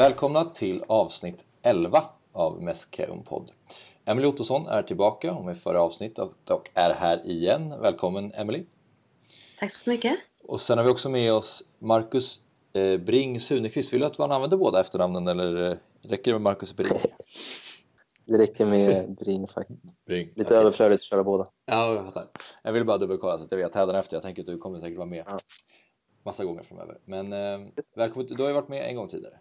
Välkomna till avsnitt 11 av Meskeum podd. Emily Ottosson är tillbaka med förra avsnittet och är här igen. Välkommen Emily. Tack så mycket. Och sen har vi också med oss Marcus eh, Bring Sunekvist. Vill du att man använder båda efternamnen eller eh, räcker det med Marcus Bring? Det räcker med Bring faktiskt. Bring. Lite okej. överflödigt att köra båda. Ja, jag fattar. Jag vill bara dubbelkolla så att jag vet hädanefter. Jag tänker att du kommer säkert vara med Ja. massa gånger framöver. Men eh, välkommen, du har ju varit med en gång tidigare.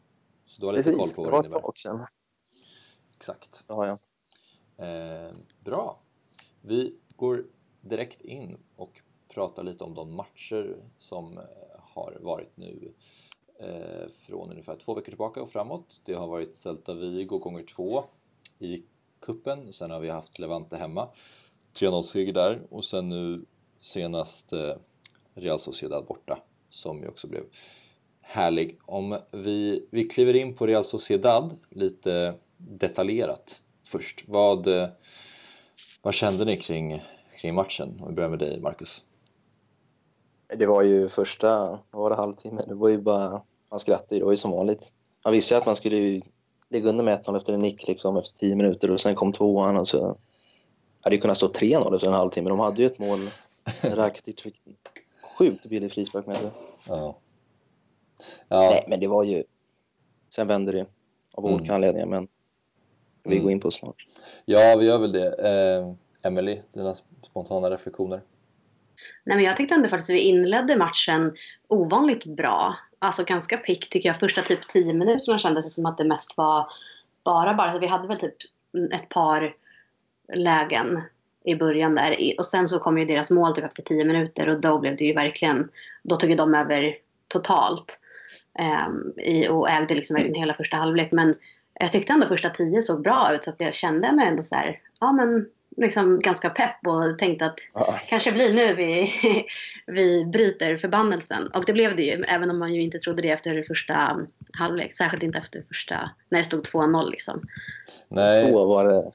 Så du har lite koll Precis, på det vad det innebär. sedan. Exakt. Det har jag. Eh, bra. Vi går direkt in och pratar lite om de matcher som eh, har varit nu eh, från ungefär två veckor tillbaka och framåt. Det har varit Celta Vigo gånger två i kuppen. Sen har vi haft Levante hemma. 3-0-seger där och sen nu senast eh, Real Sociedad borta som ju också blev härlig. Om vi, vi kliver in på Real Sociedad lite detaljerat först. Vad, vad kände ni kring, kring matchen? Om vi börjar med dig Marcus. Det var ju första, vad var det, halvtimme? Det var ju bara, man skrattade ju, det var ju som vanligt. Man visste ju att man skulle ju ligga under med 1-0 efter en nick liksom efter 10 minuter och sen kom tvåan och så hade ju kunnat stå 3-0 efter en halvtimme. De hade ju ett mål, Rakitic fick sjukt billig frispark med det. Ja. Ja, Nej, men det var ju, sen vände det av Mm. olika anledningar men vi Mm. går in på snart. ja vi gör väl det. Eh, Emily, dina spontana reflektioner? Nej, men jag tyckte ändå faktiskt att vi inledde matchen ovanligt bra. Alltså ganska pick tycker jag. Första typ 10 minuterna kändes det som att det mest var bara bara. Så vi hade väl typ ett par lägen i början där. I- Och sen så kom ju deras mål typ efter 10 minuter och då blev det ju verkligen, då tog ju de över totalt. Ehm, i, och ägde liksom hela första halvlek. Men jag tyckte ändå första 10 såg bra ut så att jag kände mig ändå så här, ja men liksom ganska pepp och tänkte att Ja, kanske blir nu vi, vi bryter förbannelsen. Och det blev det ju, även om man ju inte trodde det efter första halvlek. Särskilt inte efter första, när det stod 2-0 liksom. Nej, så var det,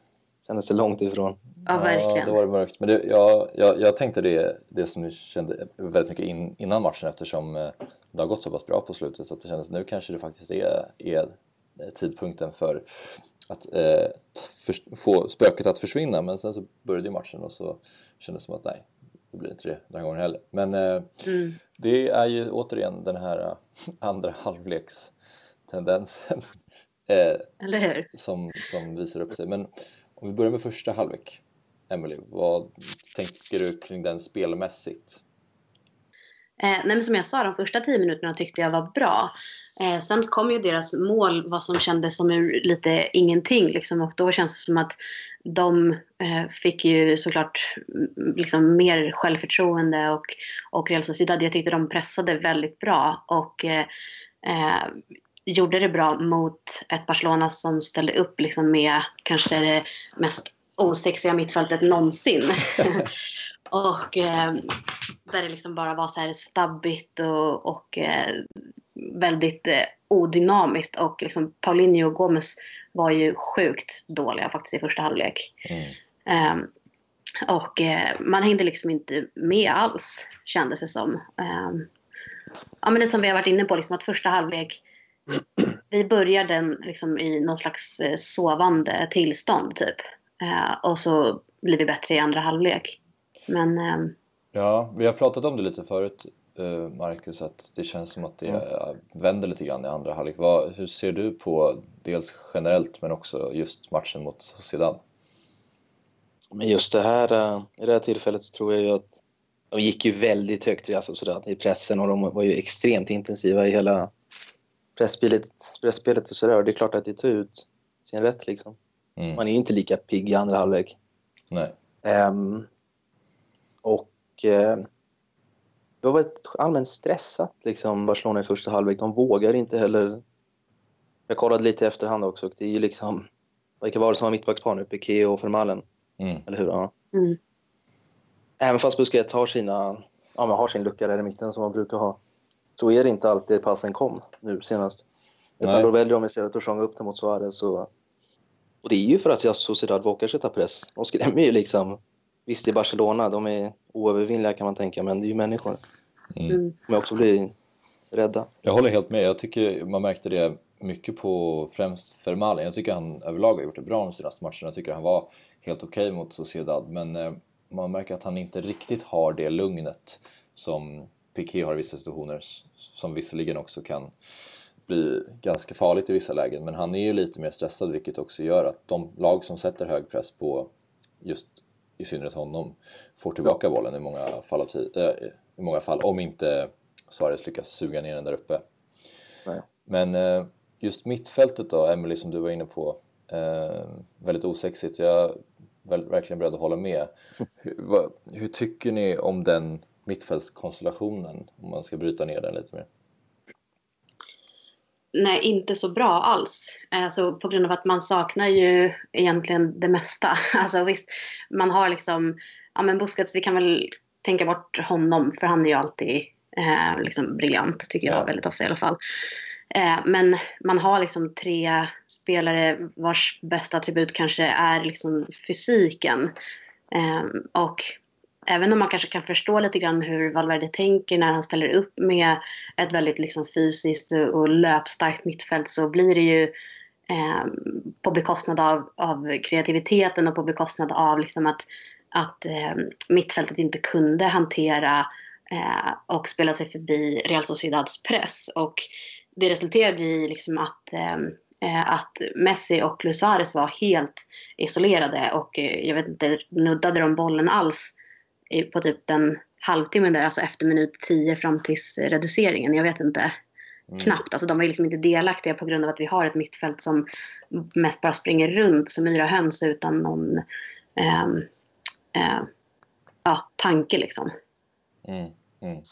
kändes det långt ifrån. Ja, verkligen. då var det mörkt. Men det, jag, jag, jag tänkte det, det som du kände väldigt mycket in, innan matchen eftersom eh, det har gått så pass bra på slutet så att det kändes nu kanske det faktiskt är, är tidpunkten för att eh, för, få spöket att försvinna men sen så började ju matchen och så kändes det som att nej, det blir inte det den här gången heller. Men eh, Mm. det är ju återigen den här eh, andra halvleks tendensen eh, Eller hur? som, som visar upp sig. Men om vi börjar med första halvlek. Emily, vad tänker du kring den spelmässigt? Eh, nej men som jag sa, de första 10 minuterna tyckte jag var bra. Eh, sen kom ju deras mål, vad som kändes som ur lite ingenting. Liksom, och då känns det som att de eh, fick ju såklart mm, liksom, mer självförtroende och, och Real Sociedad, jag tyckte de pressade väldigt bra. Och eh, eh, gjorde det bra mot ett Barcelona som ställde upp liksom, med kanske det mest osexiga mittfältet någonsin. och eh, där det liksom bara var så här stabbigt och, och eh, väldigt eh, odynamiskt. Och liksom Paulinho och Gomes var ju sjukt dåliga faktiskt i första halvlek. Mm. Ehm, och eh, man hängde liksom inte med alls, kändes det som. Ehm, ja, men lite som vi har varit inne på, liksom att första halvlek, vi började den liksom i någon slags eh, sovande tillstånd typ. Eh, och så blir vi bättre i andra halvlek. Men ehm, Ja, vi har pratat om det lite förut, eh, Marcus, att det känns som att det eh, vänder lite grann i andra halvlek. Hur ser du på dels generellt men också just matchen mot Sociedad? Men just det här, eh, i det här tillfället så tror jag ju att de gick ju väldigt högt i, alltså sådär, i pressen och de var ju extremt intensiva i hela pressspelet, pressspelet och sådär. Och det är klart att det tog ut sin rätt liksom. Mm. Man är ju inte lika pigg i andra halvlek. Nej. Ehm, och eh, det var väldigt allmänt stressat liksom Barcelona i första halvlek. De vågar inte heller. Jag kollade lite i efterhand också och det är ju liksom vilka var det som var mittbackspar nu? Piqué och Vermaelen, Mm. eller hur? Ja. mm, Även fast Busquets har, sina, ja, men har sin lucka där i mitten som man brukar ha så är det inte alltid passen kom nu senast. Utan Nej. då väljer de istället att sjunga upp det mot Suarez. Och, och det är ju för att jag Sociedad vågar sätta press. De skrämmer ju liksom. Visst, det är Barcelona, de är oövervinnliga kan man tänka, men det är ju människor. Mm. mm, De också blir rädda. Jag håller helt med. Jag tycker man märkte det mycket på främst Fermalen. Jag tycker han överlag har gjort det bra de senaste matcherna. Jag tycker han var helt okej okay mot Sociedad men eh, man märker att han inte riktigt har det lugnet som Piqué har i vissa situationer som visserligen också kan bli ganska farligt i vissa lägen men han är ju lite mer stressad vilket också gör att de lag som sätter hög press på just i synnerhet honom får tillbaka bollen i många fall, av äh, i många fall om inte Suarez lyckas suga ner den där uppe. Nej. Men äh, just mittfältet då, Emily som du var inne på, äh, väldigt osexigt. Jag är verkligen beredd att hålla med. Hur, vad, hur tycker ni om den mittfältskonstellationen om man ska bryta ner den lite mer? Nej, inte så bra alls. Alltså, på grund av att man saknar ju egentligen det mesta. Alltså visst, man har liksom, ja men Busquets, vi kan väl tänka bort honom för han är ju alltid eh, liksom briljant tycker jag ja. väldigt ofta i alla fall. Eh, men man har liksom tre spelare vars bästa attribut kanske är liksom fysiken. Eh, och även om man kanske kan förstå lite grann hur Valverde tänker när han ställer upp med ett väldigt liksom fysiskt och löpstarkt mittfält så blir det ju eh, på bekostnad av, av, kreativiteten och på bekostnad av liksom att, att eh, mittfältet inte kunde hantera eh, och spela sig förbi Real Sociedads press. Och det resulterade i liksom att eh, eh att Messi och Luis var helt isolerade och eh, jag vet inte, nuddade de bollen alls på typ en halvtimme där, alltså efter minut 10 fram till reduceringen. Jag vet inte. Mm. Knappt. Alltså de var liksom inte delaktiga på grund av att vi har ett mittfält som mest bara springer runt som yra höns utan någon eh, eh, ja, tanke liksom. Mm. Mm.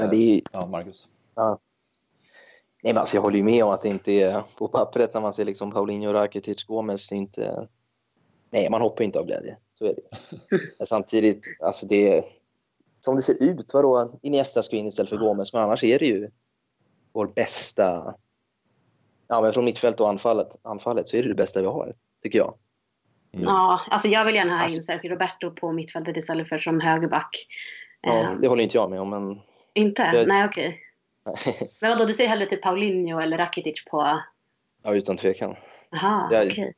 Men det är ju... Ja, Marcus. Ja. Nej, men alltså jag håller ju med om att det inte är på pappret när man ser liksom Paulinho, Rakitic, Gomes, inte... Nej, man hoppar inte av glädje. Så är det Men samtidigt, alltså det... Som det ser ut, vadå? Iniesta ska in istället för Gomes, men annars är det ju vår bästa... Ja, men från mittfält och anfallet, anfallet så är det det bästa vi har, tycker jag. Mm. Ja, alltså jag vill gärna ha in alltså, Sergio Roberto på mittfältet istället för som högerback. Ja, um, det håller inte jag med om, men... Inte? Jag... Nej, okej. Okay. men vadå, du ser hellre typ Paulinho eller Rakitic på... Ja, utan tvekan. Jaha, okej. Okay.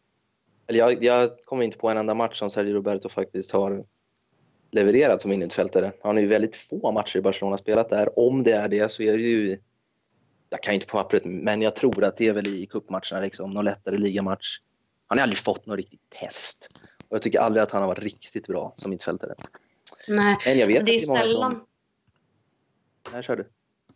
Eller jag, jag kommer inte på en enda match som Sergio Roberto faktiskt har levererat som innermittfältare. Han har ju väldigt få matcher i Barcelona spelat där. Om det är det så är det ju... Jag kan ju inte på pappret, men jag tror att det är väl i cupmatcherna liksom, någon lättare ligamatch. Han har aldrig fått något riktigt test. Och jag tycker aldrig att han har varit riktigt bra som mittfältare. Nej, men jag vet alltså, det är ju sällan... Som... Nej, kör du.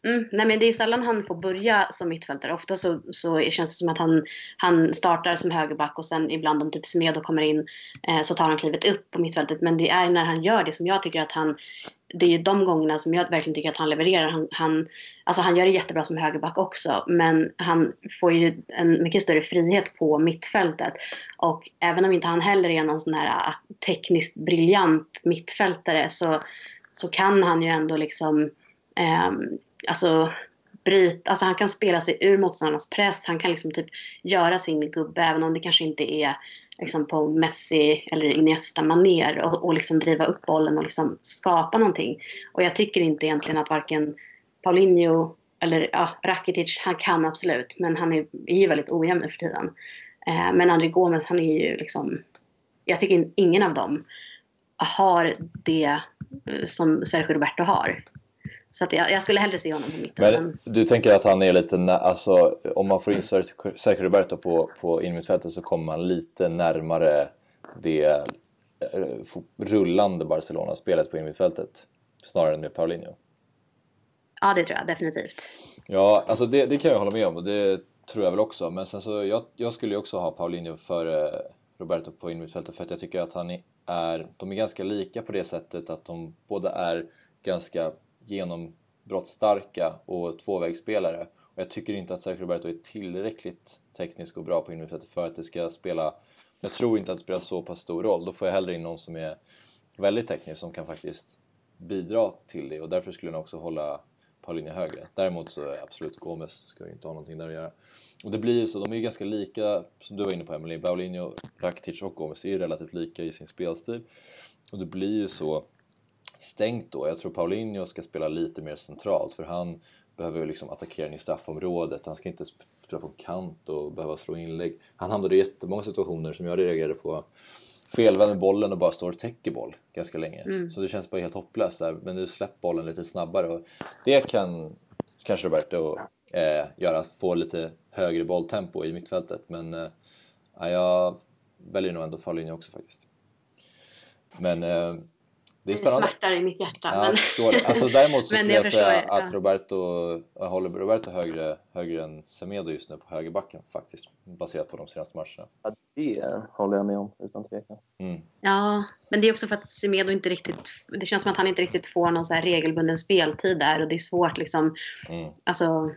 Mm, nej men det är sällan han får börja som mittfältare. Ofta så, så känns det som att han, han startar som högerback och sen ibland om typ Smedo kommer in eh, så tar han klivet upp på mittfältet. Men det är när han gör det som jag tycker att han det är ju de gångerna som jag verkligen tycker att han levererar. Han, han, alltså han gör det jättebra som högerback också men han får ju en mycket större frihet på mittfältet. Och även om inte han heller är någon sån här ah, tekniskt briljant mittfältare så, så kan han ju ändå liksom eh, alltså, bryt, alltså han kan spela sig ur motståndarnas press. Han kan liksom typ göra sin gubbe även om det kanske inte är liksom på Messi eller Iniesta maner och, och liksom driva upp bollen och liksom skapa någonting. Och jag tycker inte egentligen att varken Paulinho eller ja, Rakitic, han kan absolut, men han är, är ju väldigt ojämn nu för tiden. Eh, men André Gomes, han är ju liksom, jag tycker ingen av dem har det eh, som Sergio Roberto har. Så att jag, jag, skulle hellre se honom på mitten. Men, du tänker att han är lite, alltså om man får in Sergio Roberto på, på innermittfältet så kommer man lite närmare det eh, rullande Barcelona-spelet på innermittfältet snarare än med Paulinho. Ja, det tror jag definitivt. Ja, alltså det, det kan jag hålla med om och det tror jag väl också. Men sen så, jag, jag skulle ju också ha Paulinho för Roberto på innermittfältet för att jag tycker att han är, de är ganska lika på det sättet att de båda är ganska genombrottsstarka och tvåvägsspelare. Och jag tycker inte att Sergio Roberto är tillräckligt teknisk och bra på innermittfältet för att det ska spela... Jag tror inte att det spelar så pass stor roll. Då får jag hellre in någon som är väldigt teknisk som kan faktiskt bidra till det och därför skulle jag också hålla Paulinho högre. Däremot så är absolut Gomes ska ju inte ha någonting där att göra. Och det blir ju så, de är ju ganska lika, som du var inne på Emelie, Paulinho, Rakitic och Gomes är ju relativt lika i sin spelstil. Och det blir ju så stängt då. Jag tror Paulinho ska spela lite mer centralt för han behöver liksom attackera in i straffområdet, han ska inte spela på kant och behöva slå inlägg. Han hamnade i jättemånga situationer som jag reagerade på felvänder bollen och bara står och täcker boll ganska länge. Mm. Så det känns bara helt hopplöst där. Men nu släpp bollen lite snabbare och det kan kanske Roberto eh, göra, få lite högre bolltempo i mittfältet. Men eh, jag väljer nog ändå Paulinho också faktiskt. Men eh, det är spännande. smärtar i mitt hjärta. Ja, men... jag. Alltså, däremot så skulle jag, jag säga att Roberto, jag håller Roberto högre, högre än Semedo just nu på högerbacken faktiskt, baserat på de senaste matcherna. Ja, det håller jag med om utan tvekan. Mm. Ja, men det är också för att Semedo inte riktigt, det känns som att han inte riktigt får någon så här regelbunden speltid där och det är svårt liksom, mm. alltså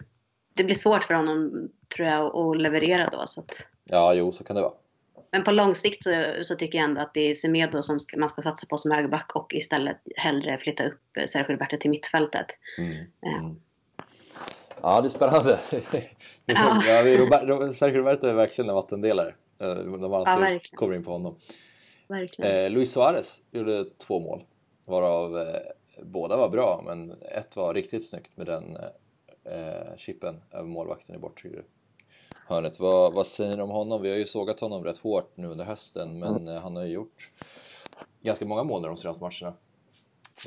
det blir svårt för honom tror jag att leverera då. Så att... Ja, jo, så kan det vara. Men på lång sikt så, så tycker jag ändå att det är Semedo som ska, man ska satsa på som högerback och istället hellre flytta upp Sergio Roberto till mittfältet. Mm. Ja. Mm. ja, det är spännande. ja. ja, Robert, Sergio Roberto är verkligen en vattendelare. Eh, de har alltid ja, kommer in på honom. Eh, Luis Suarez gjorde två mål, varav eh, båda var bra, men ett var riktigt snyggt med den eh, chippen över målvakten i bortre hörnet. Vad, vad säger ni om honom? Vi har ju sågat honom rätt hårt nu under hösten men mm. han har ju gjort ganska många mål de senaste matcherna.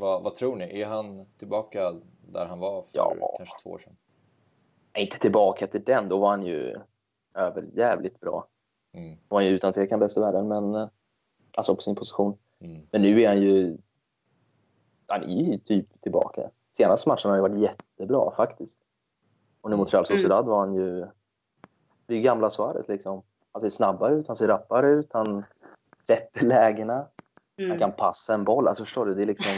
Vad, vad, tror ni? Är han tillbaka där han var för ja. kanske två år sedan? Inte tillbaka till den, då var han ju över jävligt bra. Mm. Då var han ju utan tvekan bäst i världen, men eh, alltså på sin position. Mm. Men nu är han ju han är ju typ tillbaka. Senaste matchen har ju varit jättebra faktiskt. Och nu mot Real Sociedad var han ju det är gamla Suarez liksom. Han ser snabbare ut, han ser rappare ut, han sätter lägena. Mm. Han kan passa en boll, alltså förstår du? Det är liksom...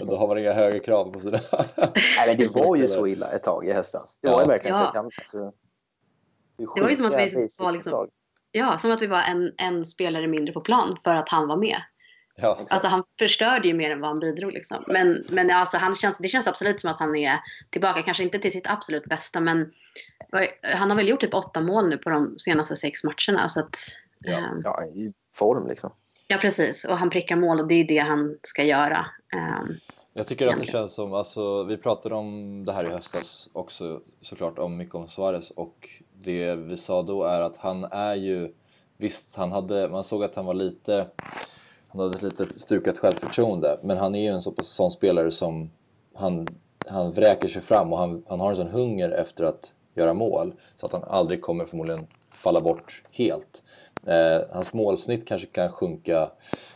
Då har man inga högre krav på sig. Nej men det var ju så illa ett tag i höstas. Det var ju verkligen ja. så. Kan, alltså, det, det var ju som att vi var liksom... Ja, som att vi var en, en spelare mindre på plan för att han var med. Ja. Alltså han förstörde ju mer än vad han bidrog. Liksom. Men, men alltså, han känns, det känns absolut som att han är tillbaka. Kanske inte till sitt absolut bästa men han har väl gjort typ åtta mål nu på de senaste sex matcherna. Så att, ja, ähm, ja, i form liksom. Ja, precis. Och han prickar mål och det är det han ska göra. Ähm, jag tycker att det känns som, alltså, vi pratade om det här i höstas också såklart, om mycket om Suarez och det vi sa då är att han är ju, visst han hade, man såg att han var lite han hade ett litet stukat självförtroende men han är ju en så, sån spelare som han, han vräker sig fram och han, han har en sån hunger efter att göra mål så att han aldrig kommer förmodligen falla bort helt. Eh, hans målsnitt kanske kan sjunka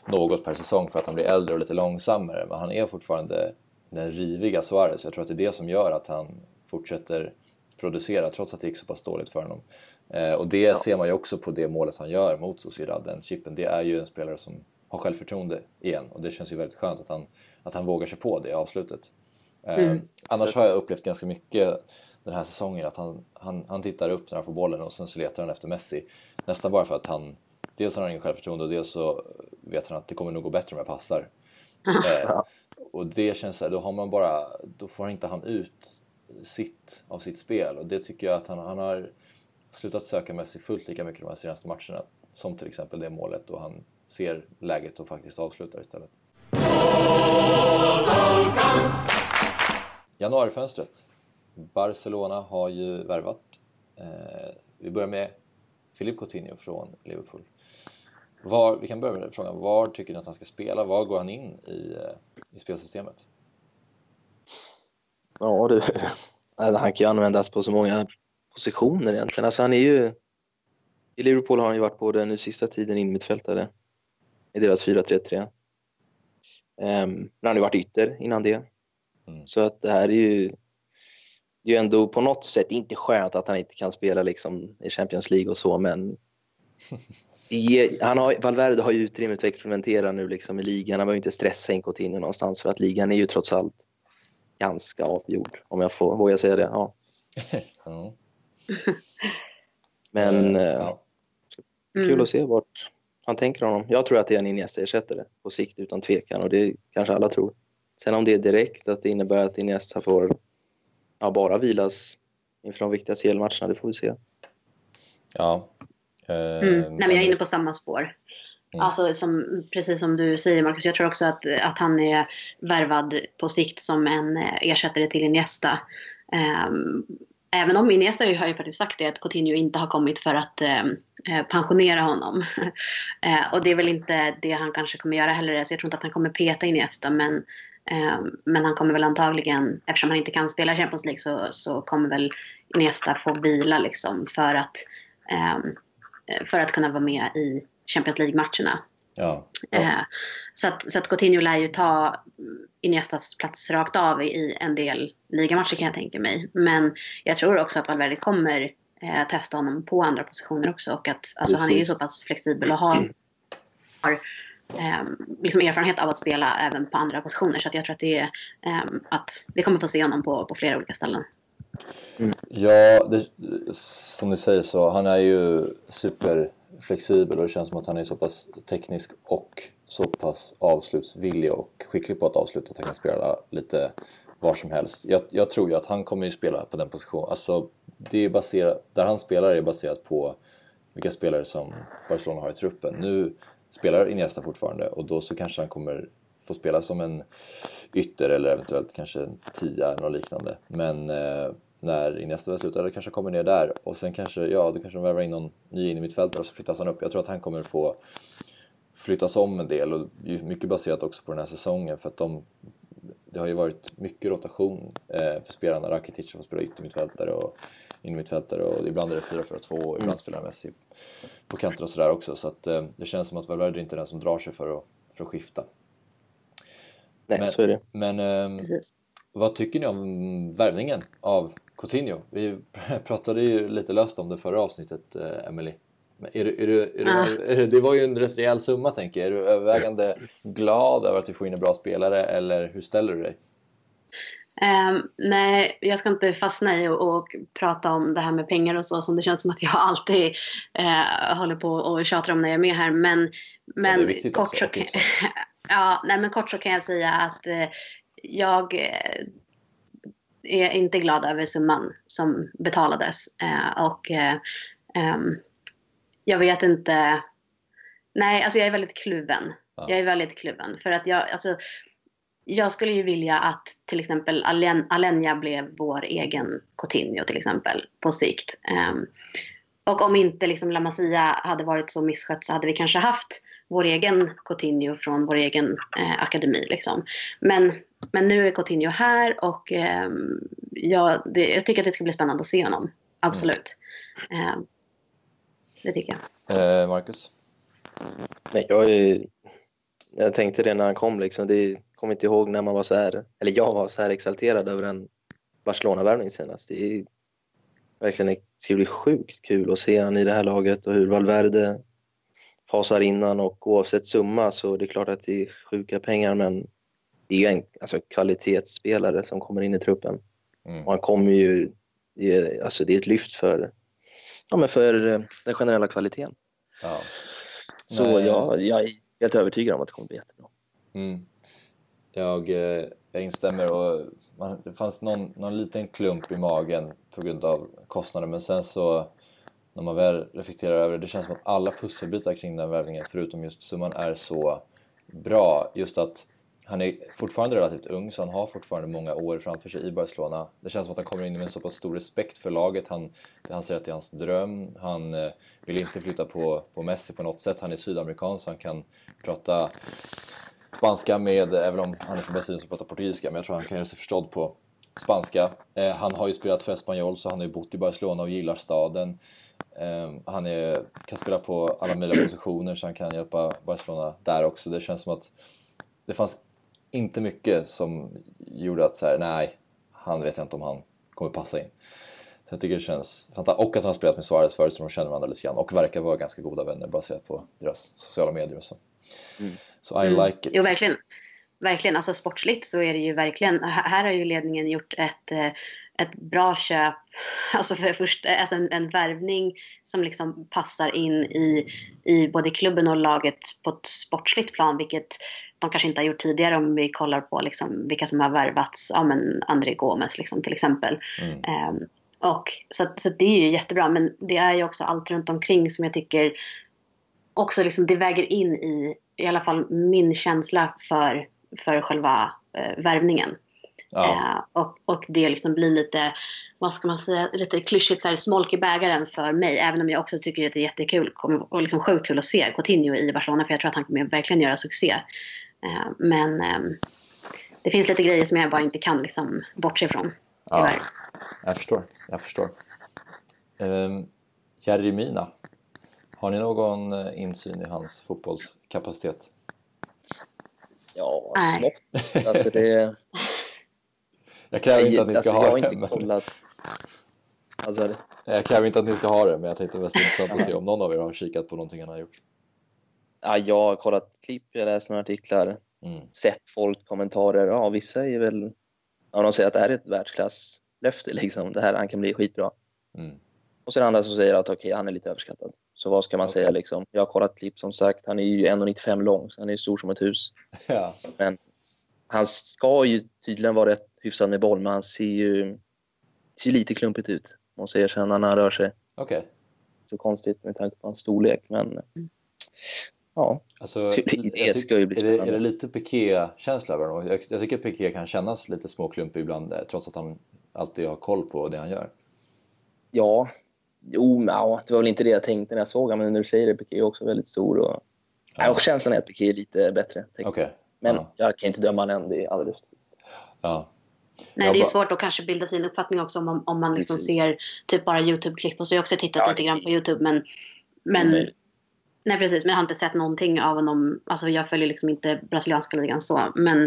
något per säsong för att han blir äldre och lite långsammare men han är fortfarande den riviga Suarez. Jag tror att det är det som gör att han fortsätter producera trots att det gick så pass dåligt för honom. Eh, och det ja. ser man ju också på det målet han gör mot Sociedad, den chippen. Det är ju en spelare som har självförtroende igen och det känns ju väldigt skönt att han, att han vågar sig på det i avslutet. Eh, mm. annars har jag upplevt ganska mycket den här säsongen att han, han, han tittar upp när han får bollen och sen så letar han efter Messi. Nästan bara för att han, dels har han ingen självförtroende och dels så vet han att det kommer nog gå bättre om jag passar. eh, och det känns så här, då har man bara, då får inte han ut sitt av sitt spel och det tycker jag att han, han har slutat söka Messi fullt lika mycket de här senaste matcherna som till exempel det målet och han ser läget och faktiskt avslutar istället. Januarifönstret. Barcelona har ju värvat. Eh, vi börjar med Filip Coutinho från Liverpool. Var, vi kan börja med frågan, var tycker ni att han ska spela? Var går han in i, eh, i spelsystemet? Ja du, alltså, han kan ju användas på så många positioner egentligen. Alltså han är ju... I Liverpool har han ju varit både nu sista tiden innermittfältare i deras 4-3-3. Um, ehm, han har ju varit ytter innan det. Mm. Så att det här är ju, det är ju ändå på något sätt inte skönt att han inte kan spela liksom i Champions League och så, men han har, Valverde har ju utrymme att experimentera nu liksom i ligan. Han behöver inte stressa in Coutinho någonstans för att ligan är ju trots allt ganska avgjord, om jag får våga säga det. Ja. Men eh, ja. kul mm. att se vart, han tänker honom. Jag tror att det är en Iniesta-ersättare på sikt utan tvekan och det kanske alla tror. Sen om det är direkt att det innebär att Iniesta får ja, bara vilas inför de viktiga CL-matcherna, det får vi se. Ja. Eh, mm. Nej, men jag är inne på samma spår. Mm. Alltså som, precis som du säger Marcus, jag tror också att, att han är värvad på sikt som en eh, ersättare till Iniesta. Um, även om Iniesta har ju faktiskt sagt det att Coutinho inte har kommit för att eh, eh pensionera honom. eh, och det är väl inte det han kanske kommer göra heller, så jag tror inte att han kommer peta Iniesta men eh, men han kommer väl antagligen, eftersom han inte kan spela Champions League så, så kommer väl Iniesta få vila liksom för att, eh, för att kunna vara med i Champions League-matcherna. Ja, ja. Eh, så, att, så att Coutinho lär ju ta Iniestas plats rakt av i en del ligamatcher kan jag tänka mig. Men jag tror också att Valverde kommer eh, testa honom på andra positioner också. Och att alltså, han är ju så pass flexibel och har, har eh, liksom erfarenhet av att spela även på andra positioner. Så att jag tror att, det är, eh, att vi kommer få se honom på, på flera olika ställen. Mm. Ja, det, som ni säger så han är ju super flexibel och det känns som att han är så pass teknisk och så pass avslutsvillig och skicklig på att avsluta att han kan spela lite var som helst. Jag, jag tror ju att han kommer ju spela på den positionen. Alltså, det är baserat, där han spelar är baserat på vilka spelare som Barcelona har i truppen. Nu spelar Iniesta fortfarande och då så kanske han kommer få spela som en ytter eller eventuellt kanske en tia eller något liknande. Men eh, när Iniesta slutar, eller kanske kommer ner där och sen kanske, ja, då kanske de värvar in någon ny in i mittfältare och så flyttas han upp. Jag tror att han kommer få flyttas om en del och mycket baserat också på den här säsongen för att de det har ju varit mycket rotation eh, för spelarna. Rakitic får spela yttermittfältare och innermittfältare och ibland är det 4-4-2 och ibland spelar Messi på kanter och sådär också så att eh, det känns som att Valverde inte är den som drar sig för att, för att skifta. Nej, men, så är det. Men eh, vad tycker ni om värvningen av Coutinho. Vi pratade ju lite löst om det förra avsnittet, eh, Emily. Är du, är du, är ah. du, är det var ju en rätt rejäl summa tänker jag. Är du övervägande glad över att vi får in en bra spelare eller hur ställer du dig? Um, nej, jag ska inte fastna i och, och, prata om det här med pengar och så som det känns som att jag alltid uh, håller på och tjatar om när jag är med här. Men, men, ja, kort, så kan, ja, nej, men kort så kan jag säga att uh, jag är inte glad över summan som betalades. Eh, och eh, um, jag vet inte. Nej, alltså jag är väldigt kluven. Ja. Jag är väldigt kluven. För att jag, alltså, jag skulle ju vilja att till exempel Alen, Alenia blev vår egen Coutinho till exempel på sikt. Um, och om inte liksom La Masia hade varit så misskött så hade vi kanske haft vår egen Coutinho från vår egen eh, akademi. Liksom. Men, men nu är Coutinho här och eh, jag, det, jag tycker att det ska bli spännande att se honom. Absolut. Mm. Eh, det tycker jag. Eh, Marcus? Nej, jag, är, jag tänkte det när han kom. Liksom. Det kom inte ihåg när man var så här, eller jag var så här exalterad över en Barcelona-värvning senast. Det är verkligen, det ska bli sjukt kul att se han i det här laget och hur Valverde fasar innan och oavsett summa så det är klart att det är sjuka pengar men det är ju en alltså, kvalitetsspelare som kommer in i truppen. Mm. Och han kommer ju, det är, alltså det är ett lyft för, ja, men för eh, den generella kvaliteten. Ja. Så Nej. jag, jag är helt övertygad om att det kommer bli jättebra. Mm. Jag, eh, jag instämmer och man, det fanns någon, någon liten klump i magen på grund av kostnaden men sen så när man väl reflekterar över det, det känns som att alla pusselbitar kring den värvningen förutom just summan är så bra. Just att han är fortfarande relativt ung så han har fortfarande många år framför sig i Barcelona. Det känns som att han kommer in med en så pass stor respekt för laget. Han, han säger att det är hans dröm. Han eh, vill inte flytta på, på Messi på något sätt. Han är sydamerikan så han kan prata spanska med, även om han är från Brasilien som pratar portugisiska, men jag tror han kan göra sig förstådd på spanska. Eh, han har ju spelat för Espanyol så han har ju bott i Barcelona och gillar staden. Um, han är, kan spela på alla möjliga positioner så han kan hjälpa Barcelona där också. Det känns som att det fanns inte mycket som gjorde att så här, nej, han vet jag inte om han kommer passa in. Så jag tycker det känns fantastiskt. Och att han har spelat med Suarez förut så de känner varandra lite grann och verkar vara ganska goda vänner baserat på deras sociala medier och så. Mm. Så I mm. like it. Jo, verkligen. Verkligen, alltså sportsligt så är det ju verkligen, här har ju ledningen gjort ett eh, ett bra köp, alltså för först, alltså en, en värvning som liksom passar in i, i både klubben och laget på ett sportsligt plan, vilket de kanske inte har gjort tidigare om vi kollar på liksom vilka som har värvats, ja men André Gomes liksom, till exempel. Mm. Um, och, så, så det är ju jättebra, men det är ju också allt runt omkring som jag tycker också liksom, det väger in i i alla fall min känsla för, för själva eh, värvningen. Ja. Eh, och, och det liksom blir lite, vad ska man säga, lite klyschigt så här, smolk i bägaren för mig. Även om jag också tycker att det är jättekul och liksom sjukt kul att se Coutinho i Barcelona. För jag tror att han kommer verkligen göra succé. Eh, men eh, det finns lite grejer som jag bara inte kan liksom bortse ifrån. Ja, jag förstår. Jag förstår. Um, Jerry Mina, har ni någon eh, insyn i hans fotbollskapacitet? Ja, smått. Alltså det... Jag kräver inte att ni ska alltså, jag ha har det. inte Men, kollat. Alltså, jag kräver inte att ni ska ha det, men jag tänkte det var mest intressant att se om någon av er har kikat på någonting han har gjort. ja, jag har kollat klipp, jag har läst några artiklar, Mm. sett folk, kommentarer. Ja, vissa är väl... Ja, de säger att det här är ett världsklasslöfte liksom. Det här, han kan bli skitbra. Mm. Och sen andra som säger att okej, han är lite överskattad. Så vad ska man Okej. säga liksom? Jag har kollat klipp som sagt. Han är ju 1,95 lång, så han är stor som ett hus. Ja. Han ska ju tydligen vara rätt hyfsad med boll, men han ser ju ser lite klumpigt ut. Måste jag erkänna när han rör sig. Okej. Så konstigt med tanke på hans storlek, men ja. Alltså, Det- ska ju bli är, det, är spännande. det lite Piqué-känsla över honom? Jag, jag tycker Piqué kan kännas lite småklumpig ibland eh, trots att han alltid har koll på det han gör. Ja, jo, ja, det var väl inte det jag tänkte när jag såg honom, men när du säger det, Piqué är också väldigt stor. Och, ja. och känslan är att Piqué är lite bättre. Okej. Men Ja. jag kan inte döma honom än, det är alldeles Ja. Nej, Jag det är svårt att kanske bilda sin uppfattning också om om man liksom Precis. ser typ bara YouTube-klipp. Och så har jag också tittat Ja, lite grann på YouTube men, men Omöjligt. Nej precis, men jag har inte sett någonting av honom. Alltså jag följer liksom inte brasilianska ligan så. Men,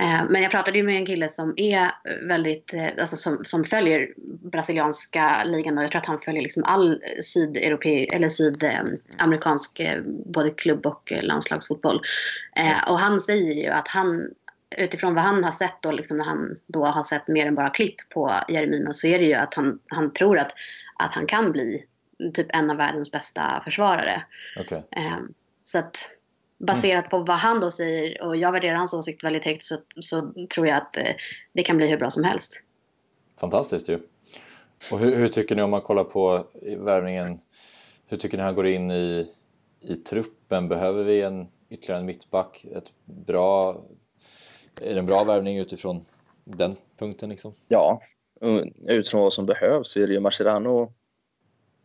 eh, men jag pratade ju med en kille som är väldigt, eh, alltså som, som följer brasilianska ligan och jag tror att han följer liksom all eller sydamerikansk eh, både klubb och eh, landslagsfotboll. Eh, och han säger ju att han utifrån vad han har sett då, liksom när han då har sett mer än bara klipp på Jeremina så är det ju att han, han tror att, att han kan bli typ en av världens bästa försvarare. Okej. Eh, så att baserat på vad han då säger och jag värderar hans åsikt väldigt högt så, så tror jag att eh, det kan bli hur bra som helst. Fantastiskt ju. Och hur, hur tycker ni om man kollar på värvningen? Hur tycker ni han går in i, i truppen? Behöver vi en ytterligare en mittback? Ett bra, är det en bra värvning utifrån den punkten liksom? Ja, och utifrån vad som behövs så är det ju Mascherano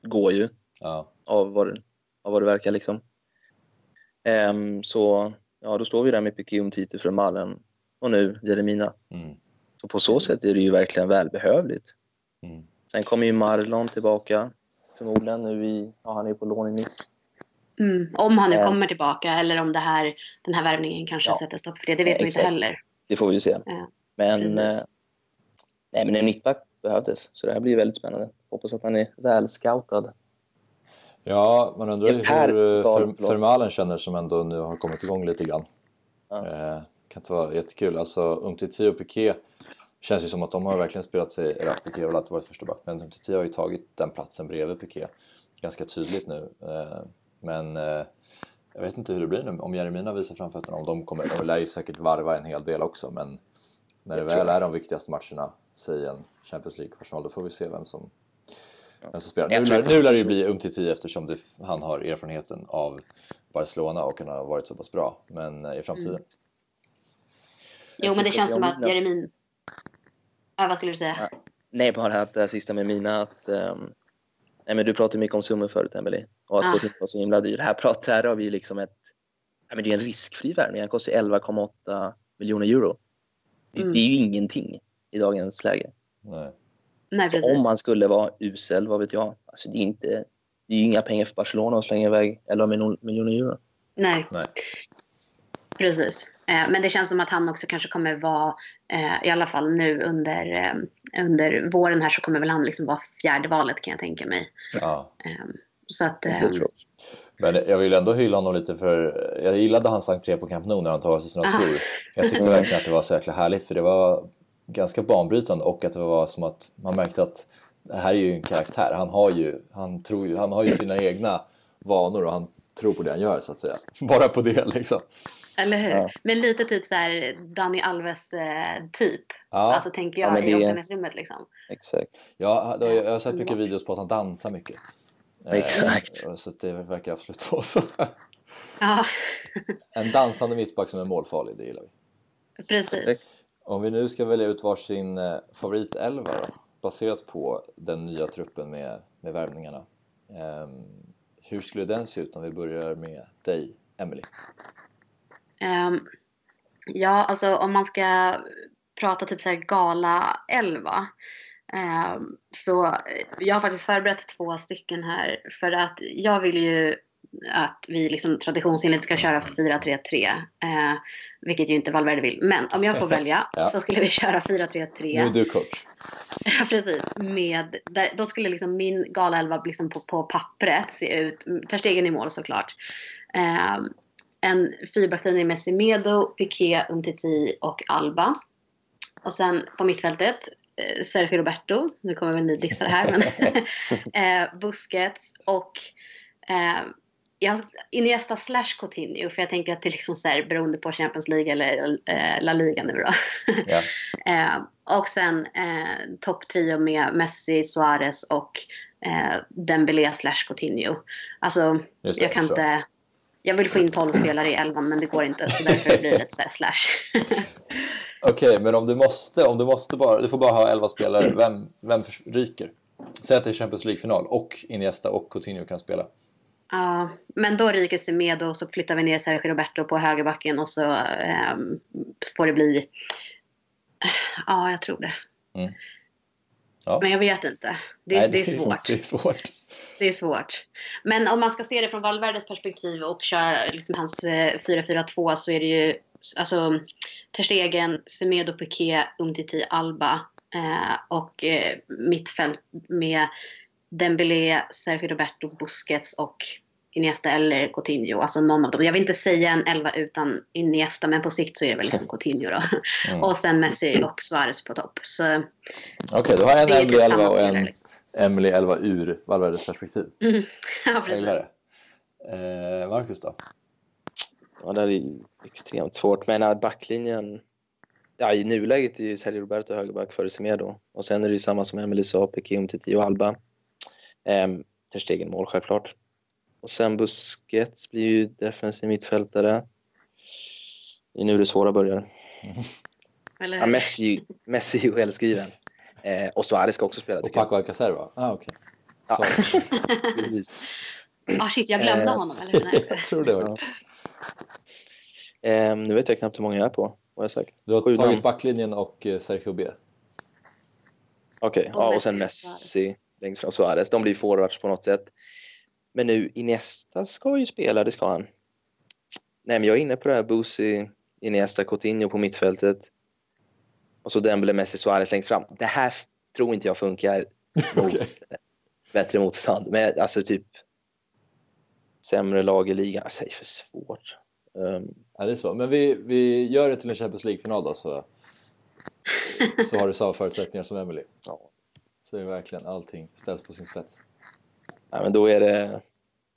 går ju Ja, av vad, det- av vad det verkar liksom. Ehm, så ja, då står vi där med Piqué om Tite från Mallen och nu Jeremina. mm, Så på så sätt är det ju verkligen välbehövligt. mm. Sen kommer ju Marlon tillbaka förmodligen nu i, ja han är på lån i Nice. Mm. Om han nu Eh. kommer tillbaka eller om det här, den här värvningen kanske Ja. sätter stopp för det. Det vet Eh, man inte exakt. heller. Det får vi ju se. Ja, Men, eh, nej, men en mittback behövdes så det här blir väldigt spännande. Hoppas att han är väl scoutad. Ja, man undrar ju hur förlåt. Vermaelen känner som ändå nu har kommit igång lite grann. Ja. Eh, kan inte vara jättekul. Alltså Umtiti och Piqué känns ju som att de har verkligen spelat sig, eller Piqué har väl alltid varit första back, men Umtiti har ju tagit den platsen bredvid Piqué ganska tydligt nu. Eh, men eh, jag vet inte hur det blir nu om Jeremina visar framfötterna, om de kommer, de lär ju säkert varva en hel del också men när det väl är de viktigaste matcherna, säg en Champions League-kvartsfinal, då får vi se vem som, vem som spelar. Nu, lär- nu lär det ju bli Umtiti eftersom det, han har erfarenheten av Barcelona och han har varit så pass bra, men eh, i framtiden Mm. Jo, men det känns som att. Jeremin... Ja, vad skulle du säga? Nej, bara att det sista med mina att ehm, nej, men du pratade mycket om summor förut Emelie och att Ah. Coutinho var så himla dyr. Här, pratar, här har vi liksom ett nej, men det är en riskfri värvning. Han kostar ju 11,8 miljoner euro. Det, Mm. det är ju ingenting i dagens läge. Nej. Nej, om han skulle vara usel, vad vet jag? Alltså det är inte det är ju inga pengar för Barcelona att slänga iväg 11 miljoner miljoner euro. Nej, Nej. Precis. Eh, men det känns som att han också kanske kommer vara, eh, i alla fall nu under, eh, under våren här så kommer väl han liksom vara fjärde valet kan jag tänka mig. Ja. Eh, så att... Det tror jag. Men jag vill ändå hylla honom lite för jag gillade hans entré på Camp Nou när han tog av sig sina Aha. skor. Jag tyckte verkligen att det var så jäkla härligt för det var ganska banbrytande och att det var som att man märkte att det här är ju en karaktär. Han har ju, han tror ju, han har ju sina egna vanor och han tror på det han gör så att säga. Bara på det liksom. Eller hur? Ja. Men lite typ så här Dani Alves eh, typ. Ja, Alltså tänker Ja, jag i det- omklädningsrummet liksom. Exakt. jag, jag, jag har sett mycket underbart. videos på att han dansar mycket. Exakt. Eh, så det verkar absolut vara så. Ja, En dansande mittback som är målfarlig, det gillar vi. precis. Om vi nu ska välja ut varsin eh, favoritelva då, baserat på den nya truppen med, med värvningarna. Ehm, hur skulle den se ut om vi börjar med dig, Emily? Ehm, ja, alltså om man ska prata typ så här gala 11 ehm, så eh, jag har faktiskt förberett två stycken här för att jag vill ju att vi liksom traditionsenligt ska köra 4-3-3 eh, vilket ju inte Valverde vill. Men om jag får välja Ja. så skulle vi köra Nu är 4-3-3. du coach. Ja, precis. Med, där, då skulle liksom min gala 11 liksom på, på pappret se ut, Ter Stegen i mål såklart. Eh, en fyrbackslinje med Semedo, Piqué, Umtiti och Alba. Och sen på mittfältet eh, Sergio Roberto, nu kommer väl ni dissa det här, men eh, Busquets och eh, jag, Iniesta slash Coutinho, för jag tänker att det är liksom så här, beroende på Champions League eller eh, La Liga nu då. Ja. Eh, och sen eh, topptrio med Messi, Suarez och eh, Dembélé slash Coutinho. Alltså, det, jag kan så. inte... Jag vill få in 12 spelare i elvan men det går inte så därför blir det här slash. Okej, men om du måste, om du måste bara, du får bara ha 11 spelare, vem, vem ryker? Säg att det är Champions League-final och Iniesta och Coutinho kan spela. Ja, men då ryker Semedo och så flyttar vi ner Sergio Roberto på högerbacken och så ehm, får det bli... Ja, jag tror det. Mm. Ja. Men jag vet inte. Det, Nej, det är svårt. Det är svårt. Det är svårt. Men om man ska se det från Valverdes perspektiv och köra liksom hans eh, 4-4-2 så är det ju alltså, Ter Stegen, Semedo, Piqué, Umtiti, Alba eh, och eh, mittfält med Dembélé, Sergio Roberto, Busquets och Iniesta eller Coutinho. Alltså någon av dem. Jag vill inte säga en elva utan Iniesta men på sikt så är det väl liksom Coutinho då. Mm. Och sen Messi och Suarez på topp. Okej, då har jag en det är Emily 11 samma och spelare. en Liksom. Emily 11 ur Valverdes perspektiv. Mm. Ja, precis. Eh, Marcus då? Ja, det är ju extremt svårt. Men äh, backlinjen... Ja, i nuläget är ju Sergio Roberto högerback före Semedo. Och sen är det ju samma som Emily sa, Piqué, Umtiti och Alba. Ehm, Ter Stegen mål självklart. Och sen Busquets blir ju defensiv mittfältare. Det är nu det svåra börjar. Eller Ja? Messi, Messi är ju självskriven. Eh, och Suarez ska också spela Och. Paco Alcacer va? Ah, okej. Ja. Precis. Ah shit, jag glömde Eh, honom. Eller? Nej. jag tror det var Ja. Ehm, nu vet jag knappt hur många jag är på. Vad jag sagt? Du har Sju tagit namn. backlinjen och eh, Sergio B. Okej, Och ja, och sen Messi längst fram. Suarez. De blir forwards på något sätt. Men nu, Iniesta ska ju spela, det ska han. Nej, men jag är inne på det här. Busi, Iniesta, Coutinho på mittfältet. Och så Dembele, Messi, Suarez längst fram. Det här tror inte jag funkar mot Okej. bättre motstånd. Men alltså typ sämre lag i ligan. Alltså, det är för svårt. Um, Ja, det är så. Men vi, vi gör det till en Champions League-final då så, så har du samma förutsättningar som Emily. ja. Så är det verkligen allting ställs på sin spets. ja, men då är det...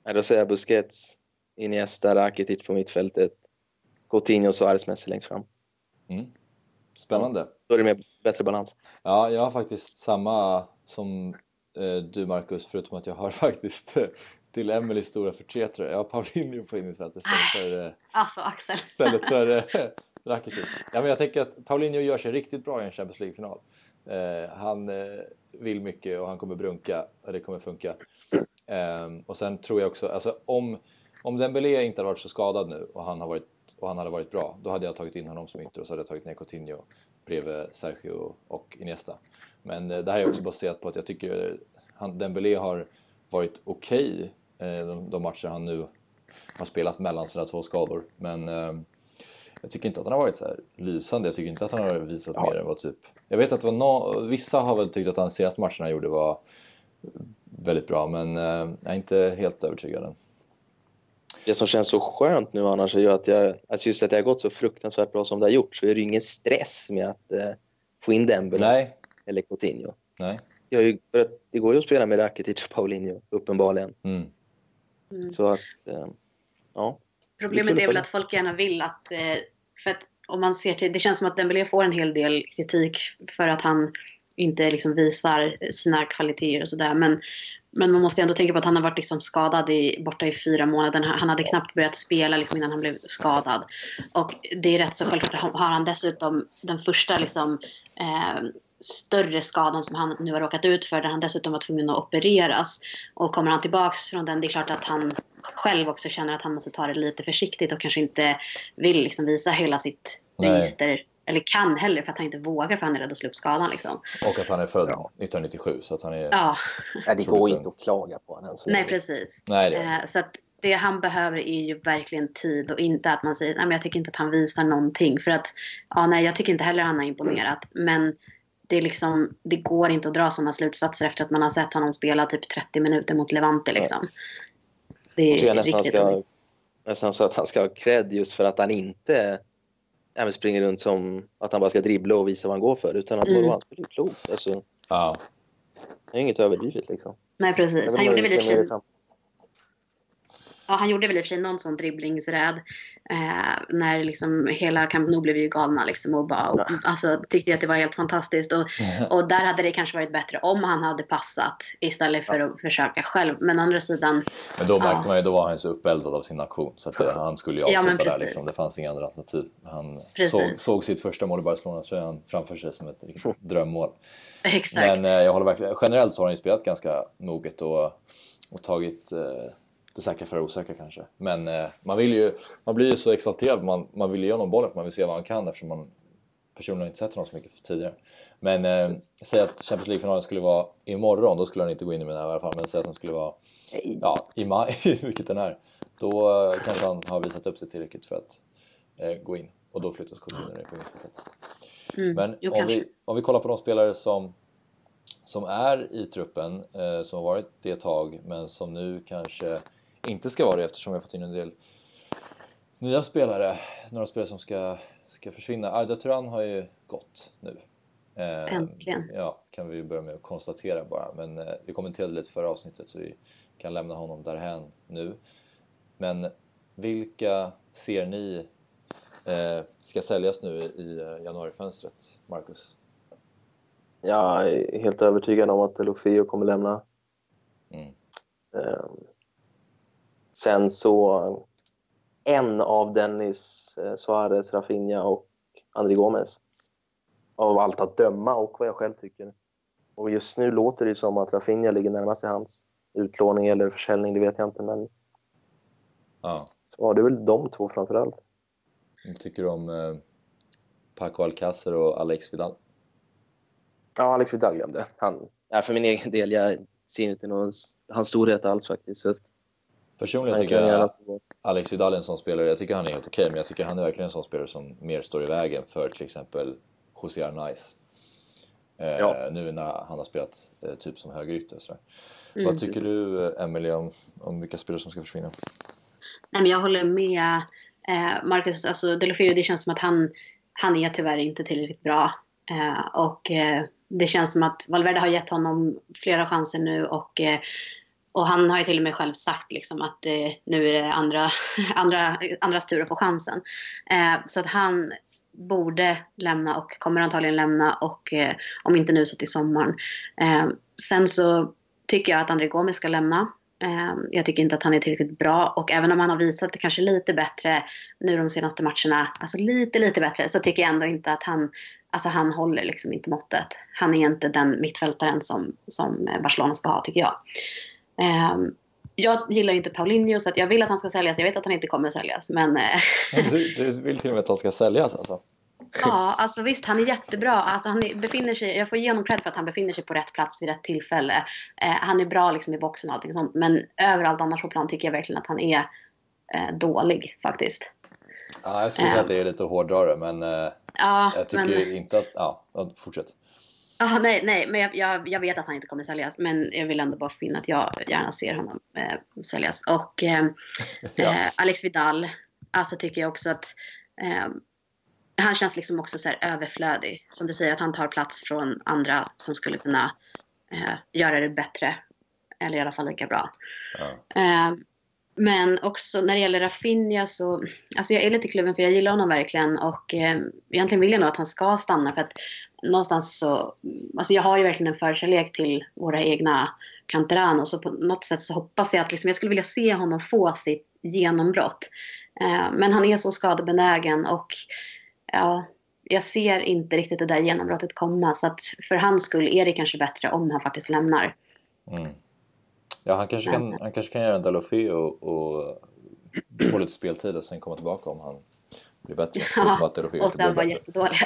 Ja, då säger jag Busquets, Iniesta, Rakitic på mittfältet. Coutinho, Suarez, Messi längst fram. Mm. Spännande. Då är det mer, bättre balans. Ja, jag har faktiskt samma som eh, du Marcus, förutom att jag har faktiskt eh, till Emelies stora förtretare. Jag har Paulinho på innermittfältet istället för, eh, Alltså Axel. istället för eh, Rakitic. Ja, men jag tänker att Paulinho gör sig riktigt bra i en Champions League-final. Eh, han eh, vill mycket och han kommer brunka och det kommer funka. Ehm, och sen tror jag också, alltså om, om Dembélé inte hade varit så skadad nu och han, har varit, och han hade varit bra, då hade jag tagit in honom som ytter och så hade jag tagit ner Coutinho bredvid Sergio och Iniesta. Men eh, det här är också baserat på att jag tycker han, Dembélé har varit okej eh, de, de matcher han nu har spelat mellan sina två skador. Men eh, jag tycker inte att han har varit så här lysande. Jag tycker inte att han har visat Ja. mer än vad typ... Jag vet att det var no... vissa har väl tyckt att han senaste matcherna han gjorde var väldigt bra, men eh, jag är inte helt övertygad än. Det som känns så skönt nu annars är ju att jag, alltså just att det har gått så fruktansvärt bra som det har gjort så är det ju ingen stress med att eh, få in Dembele Nej, eller Coutinho. nej. Jag har ju, det går ju att spela med Rakitic och Paulinho, uppenbarligen. Mm. Mm. Så att, eh, ja. Problemet är väl att att folk gärna vill att... Eh, för att om man ser till... Det känns som att Dembélé får en hel del kritik för att han inte liksom visar sina kvaliteter och sådär. Men men man måste ändå tänka på att han har varit liksom skadad i, borta i fyra månader. Han hade knappt börjat spela liksom innan han blev skadad. Och det är rätt så självklart har han dessutom den första liksom, eh, större skadan som han nu har råkat ut för där han dessutom var tvungen att opereras. Och kommer han tillbaks från den, det är klart att han själv också känner att han måste ta det lite försiktigt och kanske inte vill liksom visa hela sitt register eller kan heller för att han inte vågar för han är rädd att slå upp skadan. Liksom. Och att han är född ja. 1997 så att han är... Ja. ja det går inte att klaga på honom. Nej, precis. Nej, det eh, så att det han behöver är ju verkligen tid och inte att man säger att jag tycker inte att han visar någonting. För att, ja nej jag tycker inte heller han har imponerat. Men det, är liksom, det går inte att dra sådana slutsatser efter att man har sett honom spela typ 30 minuter mot Levante. Liksom. Det är jag tror jag nästan, ska, nästan så att han ska ha cred just för att han inte även springer runt som att han bara ska dribbla och visa vad han går för. Utan att mm. han spelar klokt. Alltså, ja. Det är inget överdrivet liksom. Nej precis. Han gjorde väl i Ja, han gjorde väl i och för sig någon sån dribblingsräd. Eh, när liksom hela Camp Nou blev ju galna liksom och bara, och, alltså, tyckte att det var helt fantastiskt. Och, och där hade det kanske varit bättre om han hade passat istället för att försöka själv. Men å andra sidan. Men då märkte ja. man ju, då var han så uppeldad av sin aktion så att det, han skulle ju avsluta ja, där liksom. Det fanns inga andra alternativ. Han såg, såg, sitt första mål i Barcelona-tröjan framför sig som ett drömmål. Exakt. Men eh, jag håller verkligen, generellt så har han ju spelat ganska moget och, och tagit eh, det säkra för det osäkra kanske. Men eh, man, vill ju, man blir ju så exalterad, man, man vill ge honom bollen för man vill se vad han kan eftersom man personligen inte sett honom så mycket tidigare. Men eh, säg att Champions League-finalen skulle vara imorgon, då skulle han inte gå in i mina i alla fall. Men säg att den skulle vara ja, i maj, vilket den är. Då eh, kanske han har visat upp sig tillräckligt för att eh, gå in och då flyttas Coutinho på mittfältet. Mm, Men om vi, om vi kollar på de spelare som som är i truppen, eh, som har varit det ett tag men som nu kanske inte ska vara det eftersom vi har fått in en del nya spelare, några spelare som ska, ska försvinna. Arda Turan har ju gått nu. Eh, Äntligen. Ja, kan vi börja med att konstatera bara. Men eh, vi kommenterade lite förra avsnittet så vi kan lämna honom därhän nu. Men vilka ser ni eh, ska säljas nu i januarifönstret, Marcus? Jag är helt övertygad om att Lofio kommer lämna. Mm. Sen så en av Dennis eh, Suarez, Rafinha och André Gomes. Av allt att döma och vad jag själv tycker. Och just nu låter det som att Rafinha ligger närmast i hans utlåning eller försäljning, det vet jag inte. Men ja. så det är väl de två framförallt. Vad tycker du om eh, Paco Alcacer och Alex Vidal? Ja, Alex Vidal glömde. Han, ja, för min egen del, jag ser inte någon, hans storhet alls faktiskt. Så att, Personligen tycker jag att Alex Vidal är en sån spelare, jag tycker han är helt okej, okay, men jag tycker han är verkligen en sån spelare som mer står i vägen för till exempel José Arnaiz. Eh, ja. Nu när han har spelat eh, typ som högerytter och sådär. Mm, Vad tycker precis. du, Emelie, om, om vilka spelare som ska försvinna? Nej, men jag håller med eh, Marcus. Alltså, Delofeo, det känns som att han, han är tyvärr inte tillräckligt bra. Eh, och eh, det känns som att Valverde har gett honom flera chanser nu och eh, och han har ju till och med själv sagt liksom att eh, nu är det andra, andra, andras tur att få chansen. Eh, så att han borde lämna och kommer antagligen lämna och eh, om inte nu så till sommaren. Eh, sen så tycker jag att André Gomes ska lämna. Eh, jag tycker inte att han är tillräckligt bra och även om han har visat det kanske lite bättre nu de senaste matcherna, alltså lite lite bättre, så tycker jag ändå inte att han Alltså han håller liksom inte måttet. Han är inte den mittfältaren som, som Barcelona ska ha tycker jag. Um, jag gillar inte Paulinho så jag vill att han ska säljas. Jag vet att han inte kommer säljas men... Eh, du, du vill till och med att han ska säljas alltså? Ja, alltså visst han är jättebra. Alltså, han befinner sig, jag får ge honom cred för att han befinner sig på rätt plats vid rätt tillfälle. Eh, han är bra liksom i boxen och allting sånt. Men överallt annars på plan tycker jag verkligen att han är eh, dålig faktiskt. Ja, jag skulle säga att det är lite hårdrare men eh, ja, jag tycker men... inte att... Ja, fortsätt. Ah, nej, nej, men jag, jag, jag, vet att han inte kommer säljas. Men jag vill ändå bara finna att jag gärna ser honom eh, säljas. Och eh, ja. eh, Alex Vidal, alltså tycker jag också att eh, han känns liksom också så överflödig. Som du säger, att han tar plats från andra som skulle kunna eh, göra det bättre. Eller i alla fall lika bra. Ja. Eh, men också när det gäller Rafinha så, alltså jag är lite kluven för jag gillar honom verkligen och egentligen vill jag nog att han ska stanna för att någonstans så, alltså jag har ju verkligen en förkärlek till våra egna Canterano. Så på något sätt så hoppas jag att liksom, jag skulle vilja se honom få sitt genombrott. Eh, men han är så skadebenägen och ja, jag ser inte riktigt det där genombrottet komma. Så att för hans skull är det kanske bättre om han faktiskt lämnar. Mm. Ja, han kanske, kan, han kanske kan göra en Dalofé och, och få lite speltid och sen komma tillbaka om han blir bättre. Ja, och sen vara jättedålig.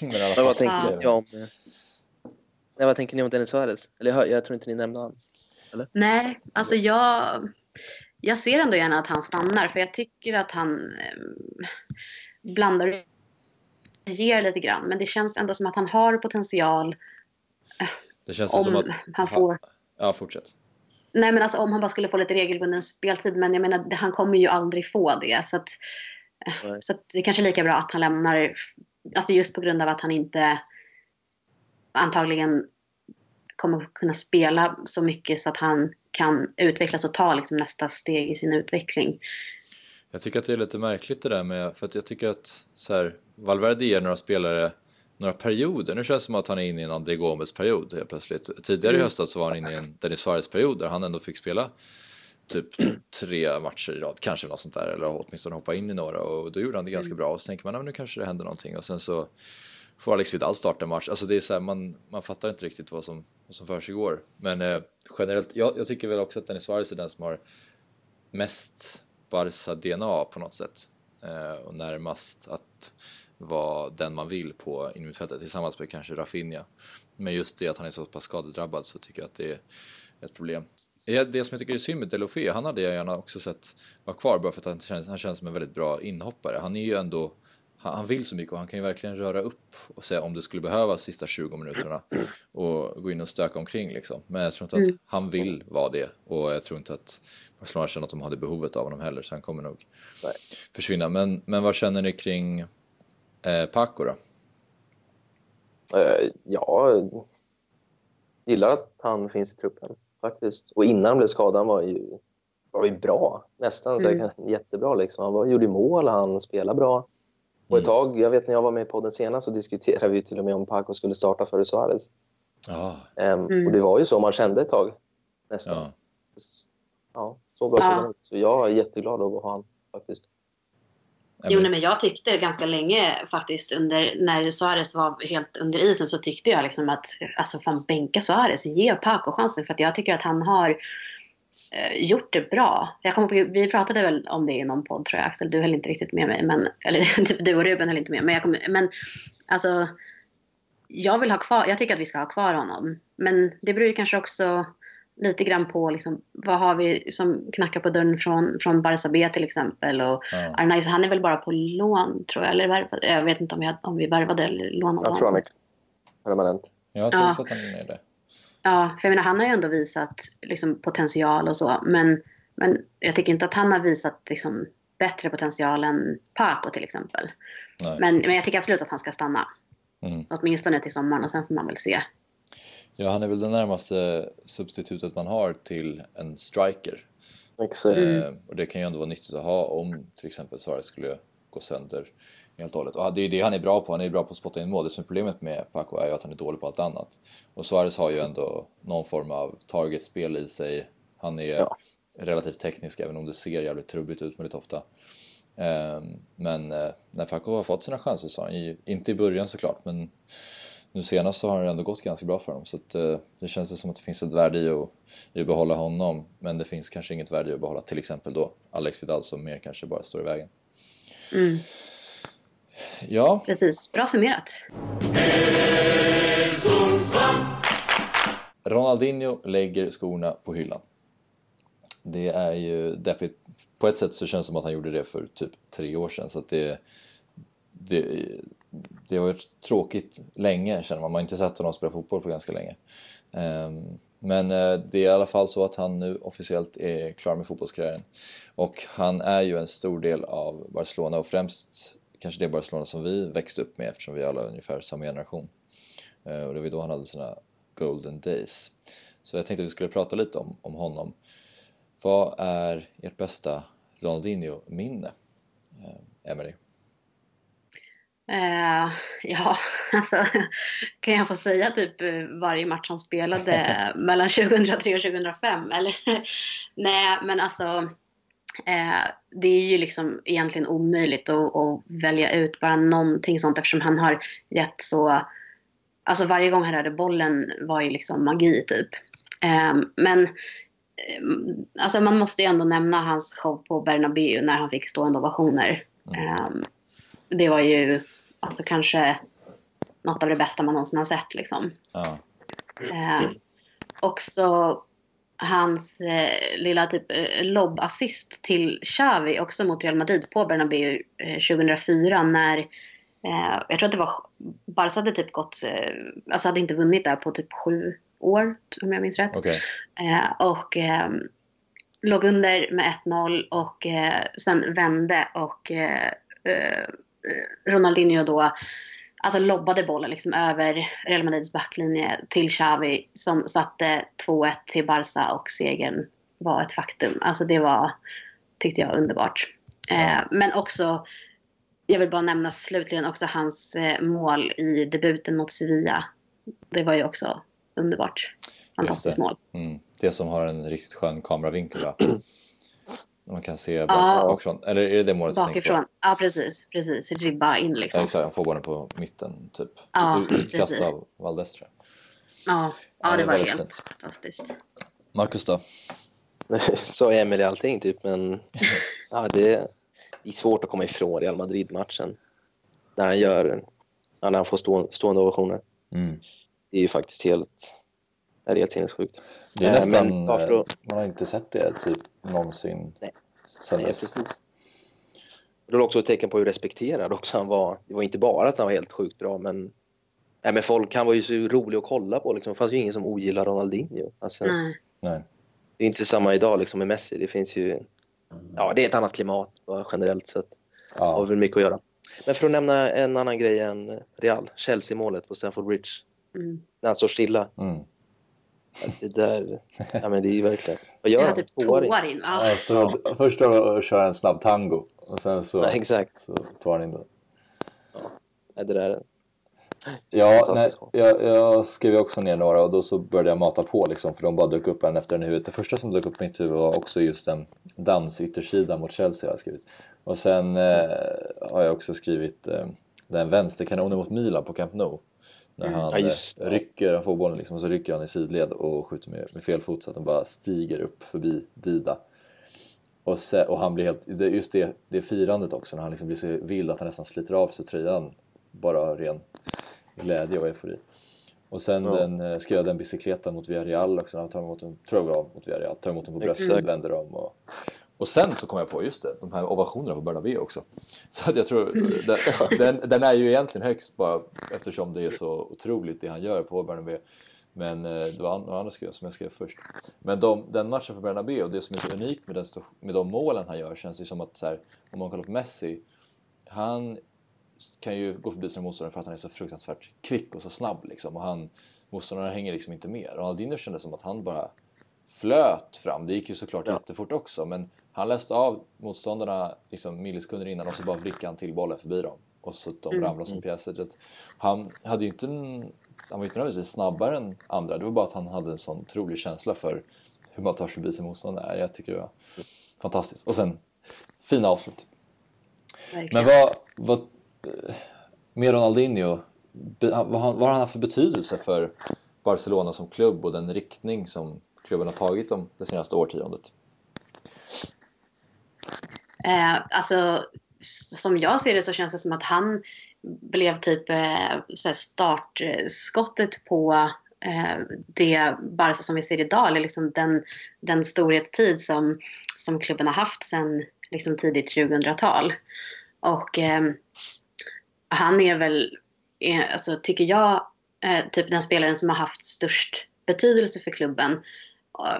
Ja, vad tänker ni om Nej, vad tänker ni om Dennis Suarez? Eller jag, jag tror inte ni nämnde honom. Eller? Nej, alltså jag, jag ser ändå gärna att han stannar för jag tycker att han eh, blandar och ger lite grann. Men det känns ändå som att han har potential. Det känns om som att han får... Ja, fortsätt. Nej, men alltså om han bara skulle få lite regelbunden speltid. Men jag menar, han kommer ju aldrig få det. Så, att, så att det är kanske är lika bra att han lämnar. Alltså just på grund av att han inte antagligen kommer kunna spela så mycket så att han kan utvecklas och ta liksom nästa steg i sin utveckling. Jag tycker att det är lite märkligt det där med, för att jag tycker att så här, Valverde ger några spelare några perioder. Nu känns det som att han är inne i en André Gomes period helt plötsligt. Tidigare i mm. höstas så var han inne i en Dennis Suarez period där han ändå fick spela typ tre matcher i rad, kanske något sånt där, eller åtminstone hoppa in i några och då gjorde han det ganska mm. bra och så tänker man, nu kanske det händer någonting och sen så får Alex Vidal starta en match. Alltså det är så här, man, man fattar inte riktigt vad som, vad som försiggår. Men eh, generellt, jag, jag tycker väl också att Dennis Suarez är den som har mest Barca-DNA på något sätt eh, och närmast att vara den man vill på innermittfältet tillsammans med kanske Rafinha. Men just det att han är så pass skadedrabbad så tycker jag att det är ett problem. Det som jag tycker är synd med Delofé, han hade jag gärna också sett vara kvar bara för att han känns, han känns som en väldigt bra inhoppare. Han är ju ändå han, vill så mycket och han kan ju verkligen röra upp och säga om det skulle behövas sista 20 minuterna och gå in och stöka omkring liksom. Men jag tror inte att mm. han vill vara det och jag tror inte att Barcelona känner att de har det behovet av honom heller så han kommer nog Nej. försvinna. Men, men vad känner ni kring eh, Paco då? Uh, ja, gillar att han finns i truppen faktiskt. Och innan han blev skadad var ju, var ju bra, nästan mm. så jättebra liksom. Han var, gjorde mål, han spelade bra. Och ett mm. tag, jag vet när jag var med i podden senast så diskuterade vi till och med om Paco skulle starta före Suarez. Ja. Um, mm. Och det var ju så man kände ett tag nästan. Ja, ja så bra ja. Så jag är jätteglad över att ha honom faktiskt. Jo, nej, men jag tyckte ganska länge faktiskt under, när Suarez var helt under isen så tyckte jag liksom att, alltså fan bänka Suarez, ge Paco chansen för att jag tycker att han har Eh, gjort det bra. Jag kommer på, vi pratade väl om det i någon podd tror jag Axel, du höll inte riktigt med mig. Men, eller typ du och Ruben höll inte med. Men, jag men alltså, jag vill ha kvar, jag tycker att vi ska ha kvar honom. Men det beror ju kanske också lite grann på liksom, vad har vi som knackar på dörren från, från Barca B till exempel. Och ja. Arnaiz, han är väl bara på lån tror jag. Eller värvade, jag vet inte om vi, om vi värvade eller lånade Jag tror han är permanent. Jag tror också att han är det. Ja, för jag menar han har ju ändå visat liksom, potential och så. Men, men jag tycker inte att han har visat liksom, bättre potential än Paco till exempel. Men, men jag tycker absolut att han ska stanna. Mm. Åtminstone till sommaren och sen får man väl se. Ja, han är väl det närmaste substitutet man har till en striker. Exakt. Eh, och det kan ju ändå vara nyttigt att ha om till exempel Suarez skulle gå sönder helt och hållet. Och det är det han är bra på, han är bra på att spotta in mål. Det som är problemet med Paco är ju att han är dålig på allt annat. Och Suarez har ju ändå någon form av targetspel i sig. Han är ja. relativt teknisk även om det ser jävligt trubbigt ut väldigt ofta. Ehm, men eh, när Paco har fått sina chanser så har han ju, inte i början såklart, men nu senast så har det ändå gått ganska bra för honom så att, eh, det känns väl som att det finns ett värde i att, i att behålla honom men det finns kanske inget värde i att behålla till exempel då Alex Vidal som mer kanske bara står i vägen. Mm. Ja. Precis, bra summerat. Ronaldinho lägger skorna på hyllan. Det är ju deppigt. På ett sätt så känns det som att han gjorde det för typ tre år sedan så att det, det, det har varit tråkigt länge känner man. Man har inte sett honom spela fotboll på ganska länge. Ehm, men eh, det är i alla fall så att han nu officiellt är klar med fotbollskarriären. Och han är ju en stor del av Barcelona och främst kanske det Barcelona som vi växte upp med eftersom vi alla är ungefär samma generation. Eh, och det var då han hade sina golden days. Så jag tänkte att vi skulle prata lite om, om honom. Vad är ert bästa Ronaldinho-minne, eh, Emelie? Eh, ja, alltså kan jag få säga typ eh, varje match han spelade mellan 2003 och 2005? Eller? Nej, men alltså eh, det är ju liksom egentligen omöjligt att, att, välja ut bara någonting sånt eftersom han har gett så... Alltså varje gång han rörde bollen var ju liksom magi typ. Eh, men eh, alltså man måste ju ändå nämna hans show på Bernabéu när han fick stående ovationer. Mm. Eh, det var ju alltså kanske något av det bästa man någonsin har sett. Liksom. Ja. Eh, också hans eh, lilla typ eh, lobbassist till Xavi också mot Real Madrid på Bernabéu eh, 2004 när eh, jag tror att det var Barca hade typ gått, eh, alltså hade inte vunnit där på typ sju år om jag minns rätt. Okay. Och låg under med 1-0 och sen vände och Ronaldinho då alltså lobbade bollen liksom över Real Madrids backlinje till Xavi som satte 2-1 till Barca och segern var ett faktum. Alltså det var, tyckte jag, underbart. Eh, men också, jag vill bara nämna slutligen också hans eh, mål i debuten mot Sevilla. Det var ju också underbart. Fantastiskt mål. Mm. Det som har en riktigt skön kameravinkel va? Man kan se bakifrån. Eller är det det målet Bakifrån. Du Ja, precis. Precis. Ribba in liksom. Ja, exakt. Han får bollen på mitten typ. Ja, Utkast av Valdes tror jag. Ja, ja, det, det var helt fint. fantastiskt. Marcus då? Sa Emelie allting typ, men ja, det, är svårt att komma ifrån Real Madrid-matchen. När han gör, när han får stå, stående ovationer. Mm. Det är ju faktiskt helt, är helt sinnessjukt. Det är nästan, men, att, man har inte sett det typ någonsin Nej. sen Nej, precis. Det var också ett tecken på hur respekterad också han var. Det var inte bara att han var helt sjukt bra, men, nej, men folk, han var ju så rolig att kolla på. Liksom. Det fanns ju ingen som ogillar Ronaldinho. Alltså, Nej. Nej. Det är inte samma idag liksom, med Messi. Det finns ju... Ja, det är ett annat klimat generellt sett. Ja. har väl mycket att göra. Men för att nämna en annan grej än Real, Chelsea-målet på Stamford Bridge. Mm. När han står stilla. Mm. Det där, ja men det är ju verkligen... Vad gör han? Typ tårar in. Ja. Ja, står, först står och kör en snabb tango och sen så, ja, exakt. så tar han in den. Ja, det där Ja, nej, jag, jag skrev också ner några och då så började jag mata på liksom för de bara dök upp en efter en i huvudet. Det första som dök upp på mitt huvud var också just en dans yttersida mot Chelsea har jag skrivit. Och sen eh, har jag också skrivit eh, den vänsterkanonen mot Milan på Camp Nou. När mm. han ja, eh, rycker, han får bollen liksom, och så rycker han i sidled och skjuter med, med fel fot så att den bara stiger upp förbi Dida. Och, se, och han blir helt, just det, det firandet också när han liksom blir så vild att han nästan sliter av sig tröjan bara ren glädje och eufori. Och sen ja. den, eh, jag den bicykleten mot Villarreal också, när han tar emot en, tror jag mot Villarreal, tar emot den på bröstet, vänder om och och sen så kom jag på, just det, de här ovationerna på Bernabéu också. Så att jag tror, den, den, den, är ju egentligen högst bara eftersom det är så otroligt det han gör på Bernabéu. Men eh, det var några andra skrev, som jag skrev först. Men de, den matchen på Bernabéu, det som är så unikt med, den, med de målen han gör känns det som att så här, om man kollar på Messi, han kan ju gå förbi sina motståndare för att han är så fruktansvärt kvick och så snabb liksom. Och han, motståndarna hänger liksom inte med. Ronaldinho kändes som att han bara flöt fram. Det gick ju såklart ja. jättefort också men han läste av motståndarna liksom millisekunder innan och så bara vrickade han till bollen förbi dem. Och så de mm. ramlade som pjäser. Han hade ju inte en, han var inte nödvändigtvis snabbare än andra. Det var bara att han hade en sån otrolig känsla för hur man tar sig förbi sin motståndare. Jag tycker det var fantastiskt. Och sen fina avslut. Verkligen. Men vad, vad med Ronaldinho, vad har han haft för betydelse för Barcelona som klubb och den riktning som klubben har tagit om det senaste årtiondet? Eh, alltså, som jag ser det så känns det som att han blev typ eh, startskottet på eh, det Barca som vi ser idag, eller liksom den, den storhetstid som, som klubben har haft sedan liksom tidigt 2000-tal. Och eh, han är väl, är, alltså, tycker jag, eh, typ den spelaren som har haft störst betydelse för klubben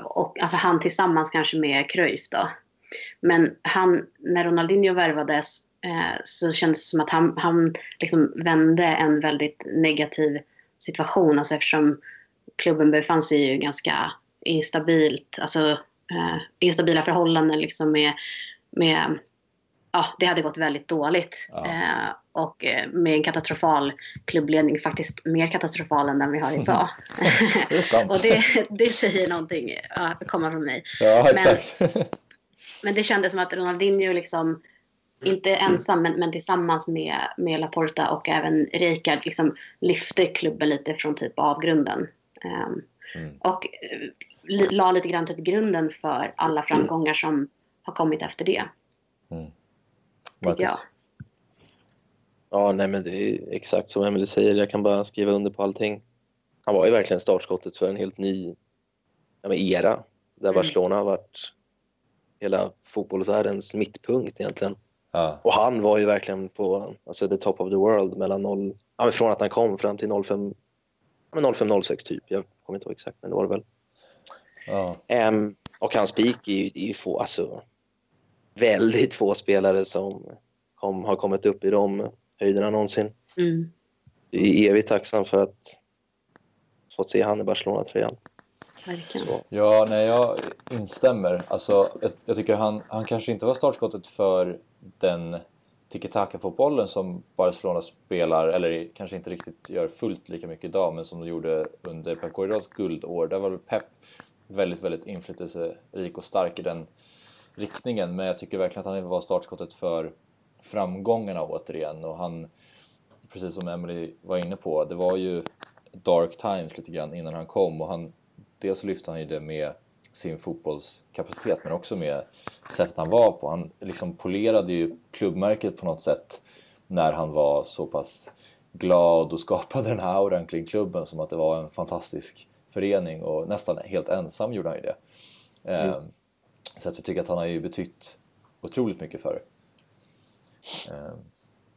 och alltså han tillsammans kanske med Cruyff då. Men han, när Ronaldinho värvades eh, så kändes det som att han, han liksom vände en väldigt negativ situation. Alltså eftersom klubben befann sig ju ganska instabilt, alltså eh, instabila förhållanden liksom med, med ja, det hade gått väldigt dåligt. Ja. Eh, och eh, med en katastrofal klubbledning, faktiskt mer katastrofal än den vi har idag. Och det, det säger någonting, ja, komma från mig. Ja, Men-. Men det kändes som att Ronaldinho liksom, inte ensam men, men tillsammans med, med Laporta och även Rijkaard liksom lyfte klubben lite från typ avgrunden. Ehm, Mm. och eh, la lite grann typ grunden för alla framgångar som har kommit efter det. Mm. Tycker jag. Marcus? Ja, nej men det är exakt som Emelie säger. Jag kan bara skriva under på allting. Han var ju verkligen startskottet för en helt ny ja, men era där Mm. Barcelona har varit hela fotbollsvärldens mittpunkt egentligen. Ja. Och han var ju verkligen på alltså, the top of the world mellan 0, ja, men från att han kom fram till 05, ja, men 05-06 typ. Jag kommer inte ihåg exakt, men det var det väl. Ja. Ehm, och hans peak är ju, är ju få, alltså, väldigt få spelare som kom, har kommit upp i de höjderna någonsin. Mm. Jag är evigt tacksam för att fått se han i Barcelona-tröjan. Ja, nej, jag instämmer. Alltså, jag, jag tycker han, han kanske inte var startskottet för den tiki-taka-fotbollen som Barcelona spelar, eller kanske inte riktigt gör fullt lika mycket idag, men som de gjorde under Pep Guardiolas guldår. Där var väl Pep väldigt, väldigt inflytelserik och stark i den riktningen, men jag tycker verkligen att han var startskottet för framgångarna återigen och han, precis som Emily var inne på, det var ju dark times lite grann innan han kom och han dels lyfte han ju det med sin fotbollskapacitet men också med sättet han var på. Han liksom polerade ju klubbmärket på något sätt när han var så pass glad och skapade den här auran kring klubben som att det var en fantastisk förening och nästan helt ensam gjorde han ju det. Eh, Så att jag tycker att han har ju betytt otroligt mycket för eh,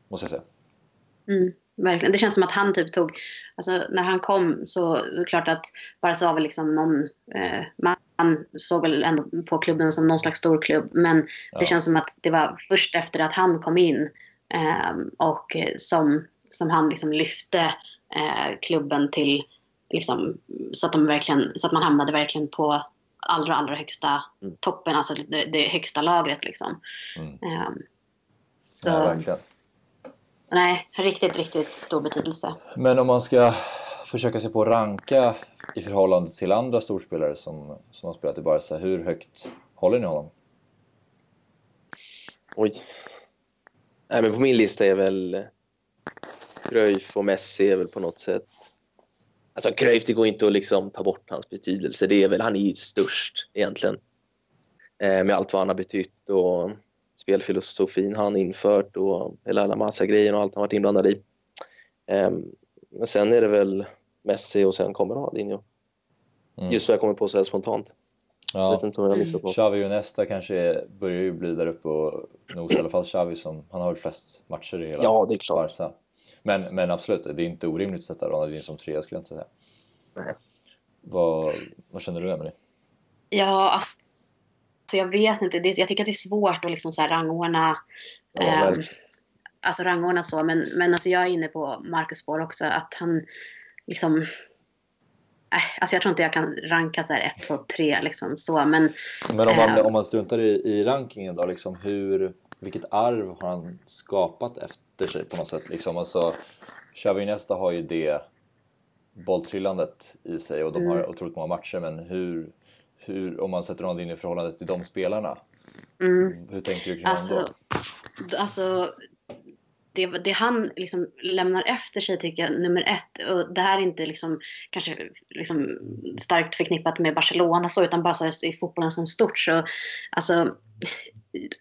måste jag säga. Mm, verkligen. Det känns som att han typ tog, alltså när han kom så det är klart att Barca var väl liksom någon, eh, man såg väl ändå på klubben som någon slags stor klubb men Ja. det känns som att det var först efter att han kom in eh, och som, som han liksom lyfte eh, klubben till liksom, så att de verkligen, så att man hamnade verkligen på allra, allra högsta Mm. toppen, alltså det, det högsta lagret liksom. Mm. Eh, så, Ja, verkligen. nej, riktigt, riktigt stor betydelse. Men om man ska försöka sig på att ranka i förhållande till andra storspelare som, som har spelat i Barca, hur högt håller ni honom? oj. Nej, men på min lista är väl Cruyff och Messi är väl på något sätt... Alltså Cruyff, det går inte att liksom ta bort hans betydelse. Det är väl, han är ju störst egentligen. Eh, med allt vad han har betytt och spelfilosofin han infört och hela alla massa grejer och allt han varit inblandad i. Eh, men sen är det väl Messi och sen kommer Ronaldinho. Mm. Just vad jag kommer på så här spontant. Jag Ja, vet inte om jag missat något. Xavi och Nesta kanske börjar ju bli där uppe och nosar i alla fall Xavi som, han har väl flest matcher i hela Ja, det är klart. Barca. Men, men absolut, det är inte orimligt att sätta Ronaldinho som trea skulle jag inte säga. Nej. Vad, vad känner du Emelie? Ja, alltså, så jag vet inte. Det, jag tycker att det är svårt att liksom så här rangordna, Ja, ehm, verkligen. alltså rangordna så. Men, men alltså jag är inne på Marcus spår också. Att han liksom... Äh, alltså jag tror inte jag kan ranka så här 1, 2, 3 liksom så. Men Men om man, Ehm. om man struntar i, i rankingen då, liksom hur, vilket arv har han skapat efter sig på något sätt? Liksom, alltså, Xavi Nesta har ju det bolltrillandet i sig och de har Mm. otroligt många matcher men hur, hur om man sätter Ronaldinho i förhållande till de spelarna, mm, hur tänker du kring honom alltså, då? d- alltså det, det han liksom lämnar efter sig tycker jag, nummer ett, och det här är inte liksom, kanske liksom starkt förknippat med Barcelona så, utan bara så i fotbollen som stort. Så, alltså,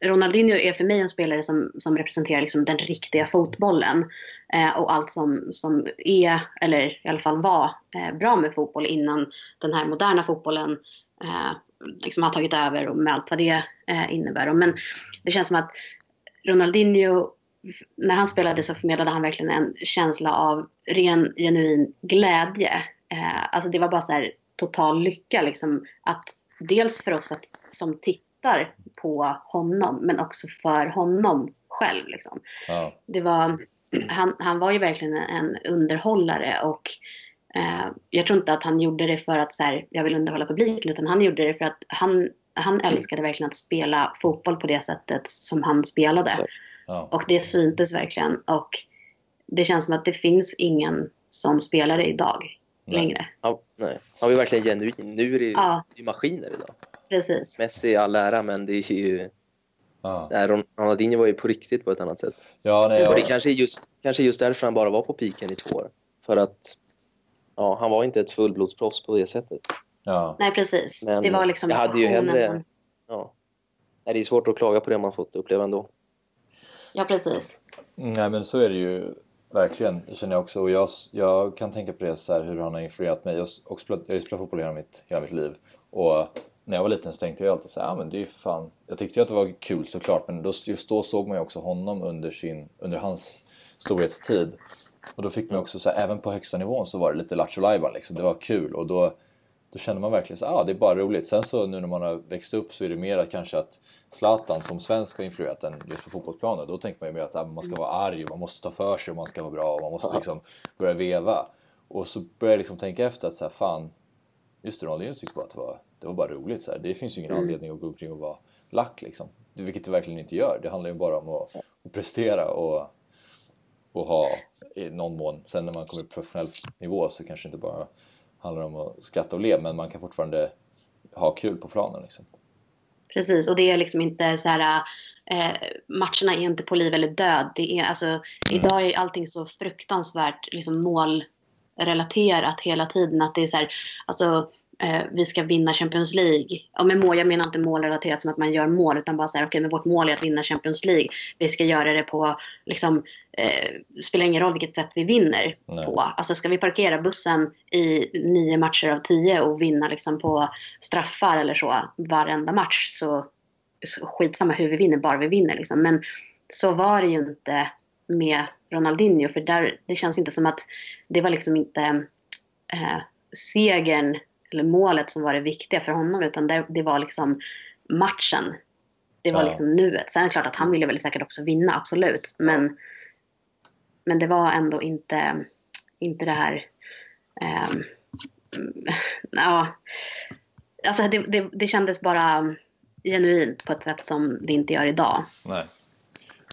Ronaldinho är för mig en spelare som, som representerar liksom den riktiga fotbollen eh, och allt som, som är, eller i alla fall var, eh, bra med fotboll innan den här moderna fotbollen eh, liksom har tagit över och med allt vad det eh, innebär. Men det känns som att Ronaldinho, när han spelade så förmedlade han verkligen en känsla av ren, genuin glädje. Eh, alltså det var bara så här total lycka liksom. Att dels för oss att, som tittar på honom, men också för honom själv. Liksom. Ja, Det var, han, han var ju verkligen en underhållare och eh, jag tror inte att han gjorde det för att så här, jag vill underhålla publiken utan han gjorde det för att han han älskade verkligen att spela fotboll på det sättet som han spelade. Ja. Och det syntes verkligen. Och det känns som att det finns ingen sån spelare idag Nej. längre. Ja, nej. Han var ju verkligen genuin. Nu är det ju, Ja. maskiner idag. Precis. Messi i all ära, men det är ju... Ja. Nej, Ron- Ronaldinho var ju på riktigt på ett annat sätt. Ja, nej, Och jag, det kanske är just, kanske just därför han bara var på piken i två år. För att ja, han var inte ett fullblodsproffs på det sättet. ja. Nej, precis. Men det var liksom jag hade ju hellre- man- Ja. Nej, det är svårt att klaga på det man fått uppleva ändå. Ja, precis. Nej men så är det ju verkligen, det känner jag också. Och jag, jag kan tänka på det så här, hur han har influerat mig. Jag, spelat, jag har ju spelat fotboll hela mitt, hela mitt liv. Och när jag var liten så tänkte jag alltid så här, ah, men det är ju för fan. Jag tyckte ju att det var kul såklart, men då, just då såg man ju också honom under, sin, under hans storhetstid. Och då fick man också så här, även på högsta nivån så var det lite lattjo liksom. Det var kul och då, då kände man verkligen så ah, det är bara roligt. Sen så nu när man har växt upp så är det mer att kanske att Zlatan som svensk har influerat en just på fotbollsplanen. Då tänker man ju mer att ah, man ska vara arg och man måste ta för sig och man ska vara bra och man måste liksom börja veva. Och så börjar jag liksom tänka efter att så här, fan, just det, Ronaldinho tyckte bara att det var, det var bara roligt. Så här. Det finns ju ingen Mm. anledning att gå omkring och vara lack liksom. Vilket det verkligen inte gör. Det handlar ju bara om att, att prestera och, och ha i någon mån. Sen när man kommer på professionell nivå så kanske det inte bara handlar om att skratta och le men man kan fortfarande ha kul på planen liksom. Precis, och det är liksom inte så här, eh, matcherna är inte på liv eller död. Det är, alltså, Idag är allting så fruktansvärt liksom, målrelaterat hela tiden. Att det är så här, alltså, eh, vi ska vinna Champions League. Och med mål, jag menar inte målrelaterat som att man gör mål, utan bara så här, okej, men vårt mål är att vinna Champions League. Vi ska göra det på, liksom, eh, spelar ingen roll vilket sätt vi vinner Nej. på. Alltså ska vi parkera bussen i nio matcher av tio och vinna liksom på straffar eller så varenda match så så skitsamma hur vi vinner, bara vi vinner liksom. Men så var det ju inte med Ronaldinho för där, det känns inte som att det var liksom inte eh, segern eller målet som var det viktiga för honom utan det, det var liksom matchen. Det var Ja. liksom nuet. Sen är det klart att han ville väl säkert också vinna, absolut. Men, men det var ändå inte, inte det här... mm, ja, alltså det, det, det kändes bara genuint på ett sätt som det inte gör idag. Nej.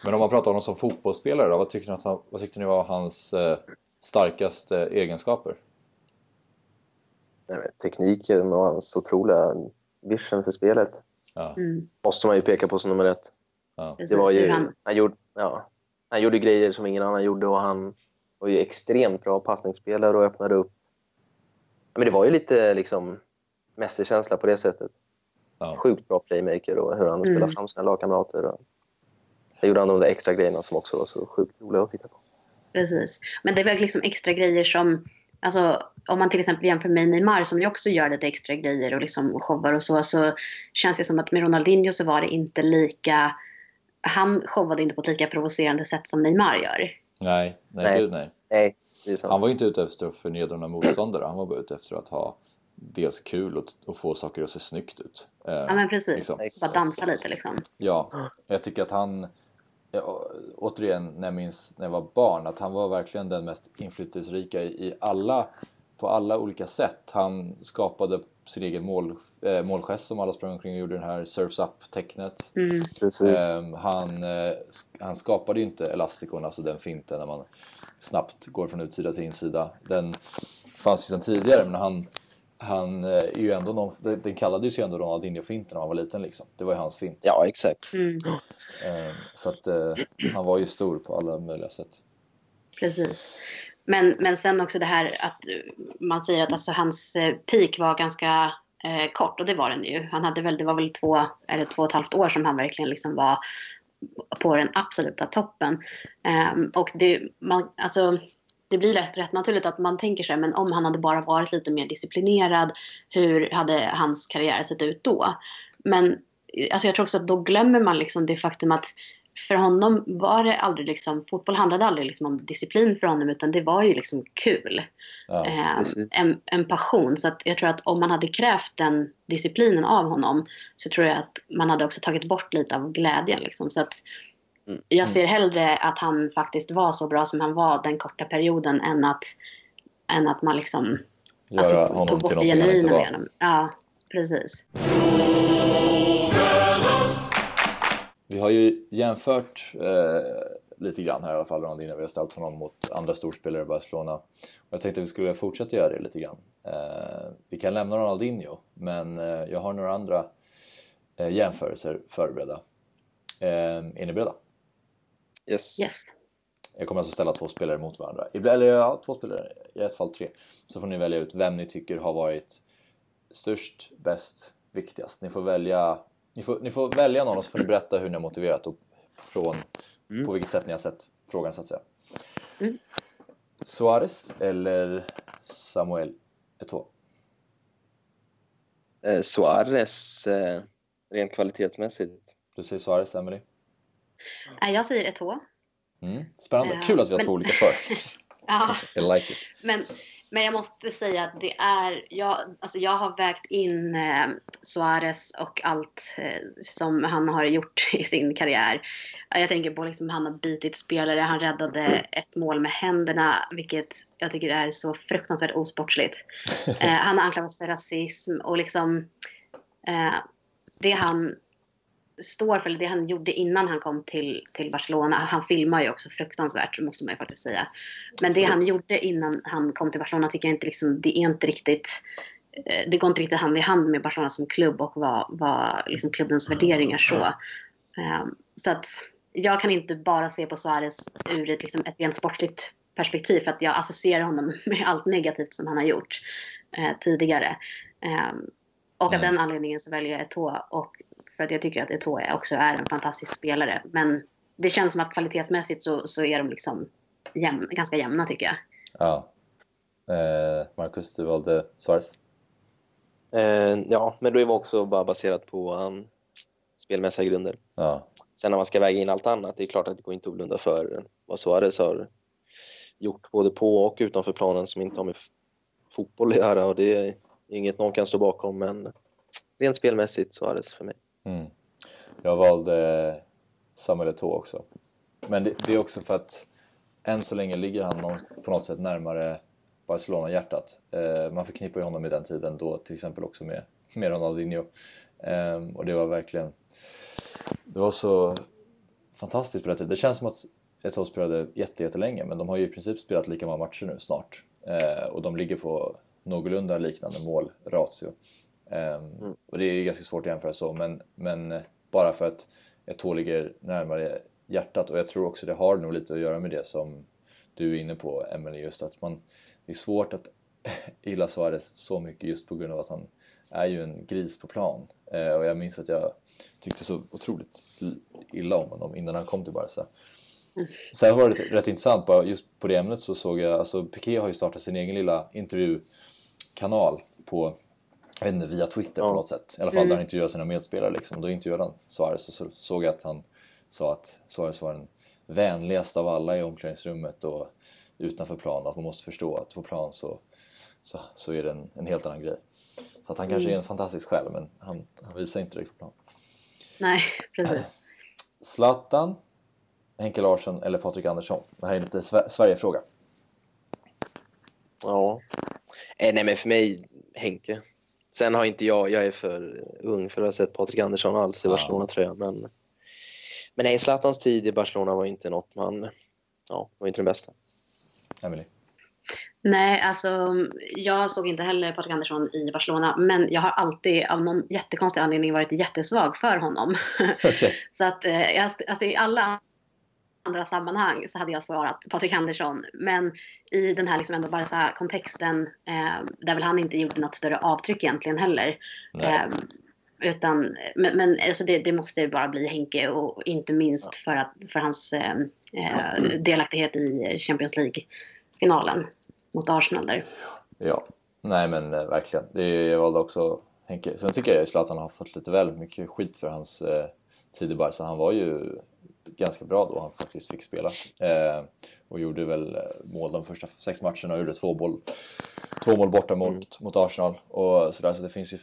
Men om man pratar om honom som fotbollsspelare då, vad tycker ni, att han, vad tyckte ni var hans eh, starkaste egenskaper? Tekniken och hans otroliga vision för spelet Ja, Mm, måste man ju peka på som nummer ett. ja, Det var ju, han, gjorde, ja, han gjorde grejer som ingen annan gjorde och han var ju extremt bra passningsspelare och öppnade upp. Men det var ju lite liksom mästerkänsla på det sättet. ja. Sjukt bra playmaker och hur han Mm. spelade fram sina lagkamrater. Och... Sen gjorde han de där extra grejerna som också var så sjukt roliga att titta på. precis. Men det var liksom extra grejer som, alltså om man till exempel jämför med Neymar som ju också gör lite extra grejer och liksom showar och så, så känns det som att med Ronaldinho så var det inte lika, han showade inte på ett lika provocerande sätt som Neymar gör. Nej, nej, Nej. gud nej. Nej. Han var ju inte ute efter att förnedra några motståndare. Han var bara ute efter att ha dels kul och, och få saker att se snyggt ut. Eh, Ja men precis, liksom. bara dansa lite liksom. Ja, jag tycker att han, ja, å- återigen när jag minns när jag var barn, att han var verkligen den mest inflytelserika i, i alla, på alla olika sätt. Han skapade sin egen mål, eh, målgest som alla sprang omkring och gjorde den här surfs up-tecknet. Mm, Precis. Ehm, han, eh, han skapade ju inte elastikon, alltså den finten när man snabbt går från utsida till insida. Den fanns ju sedan tidigare men han, han eh, är ju ändå någon, den kallades ju ändå Ronaldinho-finten när han var liten liksom. Det var ju hans fint. Ja, exakt. mm, Ehm, så att eh, han var ju stor på alla möjliga sätt. precis. Men, men sen också det här att eh, man säger att alltså hans eh, peak var ganska eh, kort och det var den ju. Han hade väl, det var väl två, eller två och ett halvt år som han verkligen liksom var på den absoluta toppen. Ehm, och det, man, alltså, det blir rätt, rätt naturligt att man tänker sig, men om han hade bara varit lite mer disciplinerad, hur hade hans karriär sett ut då? Men alltså jag tror också att då glömmer man liksom det faktum att för honom var det aldrig liksom, fotboll handlade aldrig liksom om disciplin för honom utan det var ju liksom kul. Ja, Eh, en, en passion. Så att jag tror att om man hade krävt den disciplinen av honom så tror jag att man hade också tagit bort lite av glädjen. Liksom. Så att Mm. jag ser hellre att han faktiskt var så bra som han var den korta perioden än att, än att man liksom göra alltså, honom tog bort det genuina med honom. Ja, precis. vi har ju jämfört eh, lite grann här i alla fall Ronaldinho, vi har ställt honom mot andra storspelare i Barcelona och jag tänkte att vi skulle fortsätta göra det lite grann. Eh, vi kan lämna Ronaldinho men eh, jag har några andra eh, jämförelser förberedda. Eh, är ni beredda? Yes. Yes. Jag kommer alltså ställa två spelare mot varandra, eller ja, två spelare, i ett fall tre. Så får ni välja ut vem ni tycker har varit störst, bäst, viktigast. Ni får välja, ni får, ni får välja någon och så får ni berätta hur ni har motiverat och från Mm. på vilket sätt ni har sett frågan så att säga. Mm. Suarez eller Samuel Eto'o? Eh, Suarez, eh, rent kvalitetsmässigt. Du säger Suarez, Emily? Jag säger ett H. Mm. Spännande, Eh, kul att vi har men- två olika svar. Ja. I like it. Men, men jag måste säga att det är, jag, alltså jag har vägt in eh, Suarez och allt eh, som han har gjort i sin karriär. Ja, Jag tänker på liksom han har bitit spelare, han räddade ett mål med händerna, vilket jag tycker är så fruktansvärt osportsligt. Eh, han har anklagats för rasism och liksom eh, det han står för, eller det han gjorde innan han kom till, till Barcelona, han filmar ju också fruktansvärt måste man ju faktiskt säga. Men det han gjorde innan han kom till Barcelona tycker jag inte liksom, det är inte riktigt eh, det går inte riktigt hand i hand med Barcelona som klubb och vad, vad liksom klubbens värderingar så. Ehm, så att jag kan inte bara se på Suarez ur ett, liksom, ett rent sportsligt perspektiv för att jag associerar honom med allt negativt som han har gjort eh, tidigare. Ehm, och av Mm. den anledningen så väljer jag Eto'o och för att jag tycker att Eto'o också är en fantastisk spelare. Men det känns som att kvalitetsmässigt så, så är de liksom jämn, ganska jämna tycker jag. Ja. Eh, Marcus, du valde Suarez? Eh, ja, men det var också bara baserat på um, spelmässiga grunder. Ja. Sen när man ska väga in allt annat, det är klart att det går inte att blunda för vad Suarez har gjort både på och utanför planen som inte har med fotboll att göra och det är inget någon kan stå bakom men rent spelmässigt Suarez för mig. Mm. Jag valde Samuel Eto'o också. Men det, det är också för att än så länge ligger han någon, på något sätt närmare Barcelona-hjärtat. Eh, man förknippar ju honom i den tiden då till exempel också med, med Ronaldinho. Eh, och det var verkligen, det var så fantastiskt på den tiden. Det känns som att Eto'o spelade jättelänge men de har ju i princip spelat lika många matcher nu snart. Eh, och de ligger på någorlunda liknande målratio. Um, Och det är ganska svårt att jämföra så men, men eh, bara för att Eto'o ligger närmare hjärtat och jag tror också det har nog lite att göra med det som du är inne på Emelie just att man det är svårt att gilla Suarez så mycket just på grund av att han är ju en gris på plan. Eh, och jag minns att jag tyckte så otroligt illa om honom innan han kom till Barca. Sen var det rätt intressant, bara just på det ämnet så såg jag, alltså Piqué har ju startat sin egen lilla intervjukanal på, jag vet inte, via Twitter på Ja. något sätt. I alla fall där han intervjuar sina medspelare liksom. Och då intervjuade han Suarez och så såg jag att han sa att Suarez var den vänligaste av alla i omklädningsrummet och utanför plan. Att man måste förstå att på plan så, så, så är det en, en helt annan grej. Så att han kanske är en fantastisk själ men han, han visar inte det på plan. Nej, precis. Zlatan, Henke Larsson eller Patrik Andersson? Det här är lite Sver- Sverigefråga. Ja. Eh, nej men för mig Henke. Sen har inte jag, jag är för ung för att ha sett Patrik Andersson alls i Ja. Barcelona tror jag. Men, men nej, Zlatans tid i Barcelona var inte något man, ja, var inte den bästa. Emily? Nej, alltså jag såg inte heller Patrik Andersson i Barcelona, men jag har alltid av någon jättekonstig anledning varit jättesvag för honom. Okej. så att eh, alltså, i alla andra sammanhang så hade jag svarat Patrik Andersson, men i den här liksom ändå bara kontexten eh, där väl han inte gjorde något större avtryck egentligen heller. Eh, utan, men men alltså det, det måste bara bli Henke och inte minst för, att, för hans eh, eh, delaktighet i Champions League-finalen mot Arsenal där. Ja, nej men eh, verkligen. Det jag valde också Henke. Sen tycker jag att Zlatan har fått lite väl mycket skit för hans eh, tid i Barca. Han var ju ganska bra då han faktiskt fick spela. Eh, och gjorde väl eh, mål de första sex matcherna och gjorde två mål, två mål borta mot, mot Arsenal. Och sådär, så det finns ju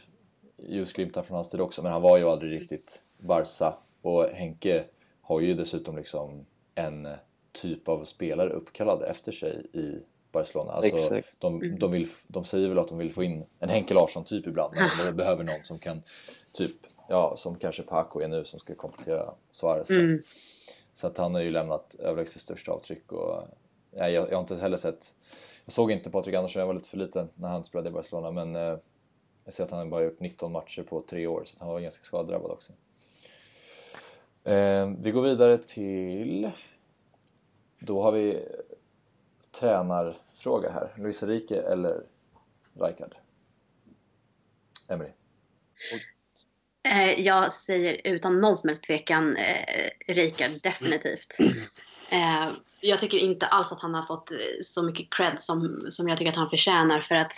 ljusglimtar från hans tid också. Men han var ju aldrig riktigt Barca. Och Henke har ju dessutom liksom en typ av spelare uppkallad efter sig i Barcelona. Alltså, Exakt. de, de, vill, de säger väl att de vill få in en Henke Larsson typ ibland. Men de behöver någon som kan typ ja, som kanske Paco är nu som ska komplettera Suarez. Mm. Så att han har ju lämnat överlägset största avtryck och nej, jag, jag har inte heller sett jag såg inte Patrik Andersson, jag var lite för liten när han spelade i Barcelona men eh, jag ser att han bara gjort 19 matcher på tre år så han var ganska skadedrabbad också. Eh, vi går vidare till då har vi tränarfråga här. Luis Enrique eller Rijkaard? Emelie? Eh, jag säger utan någon som helst tvekan eh, Rikard, definitivt. Eh, jag tycker inte alls att han har fått eh, så mycket cred som, som jag tycker att han förtjänar. För att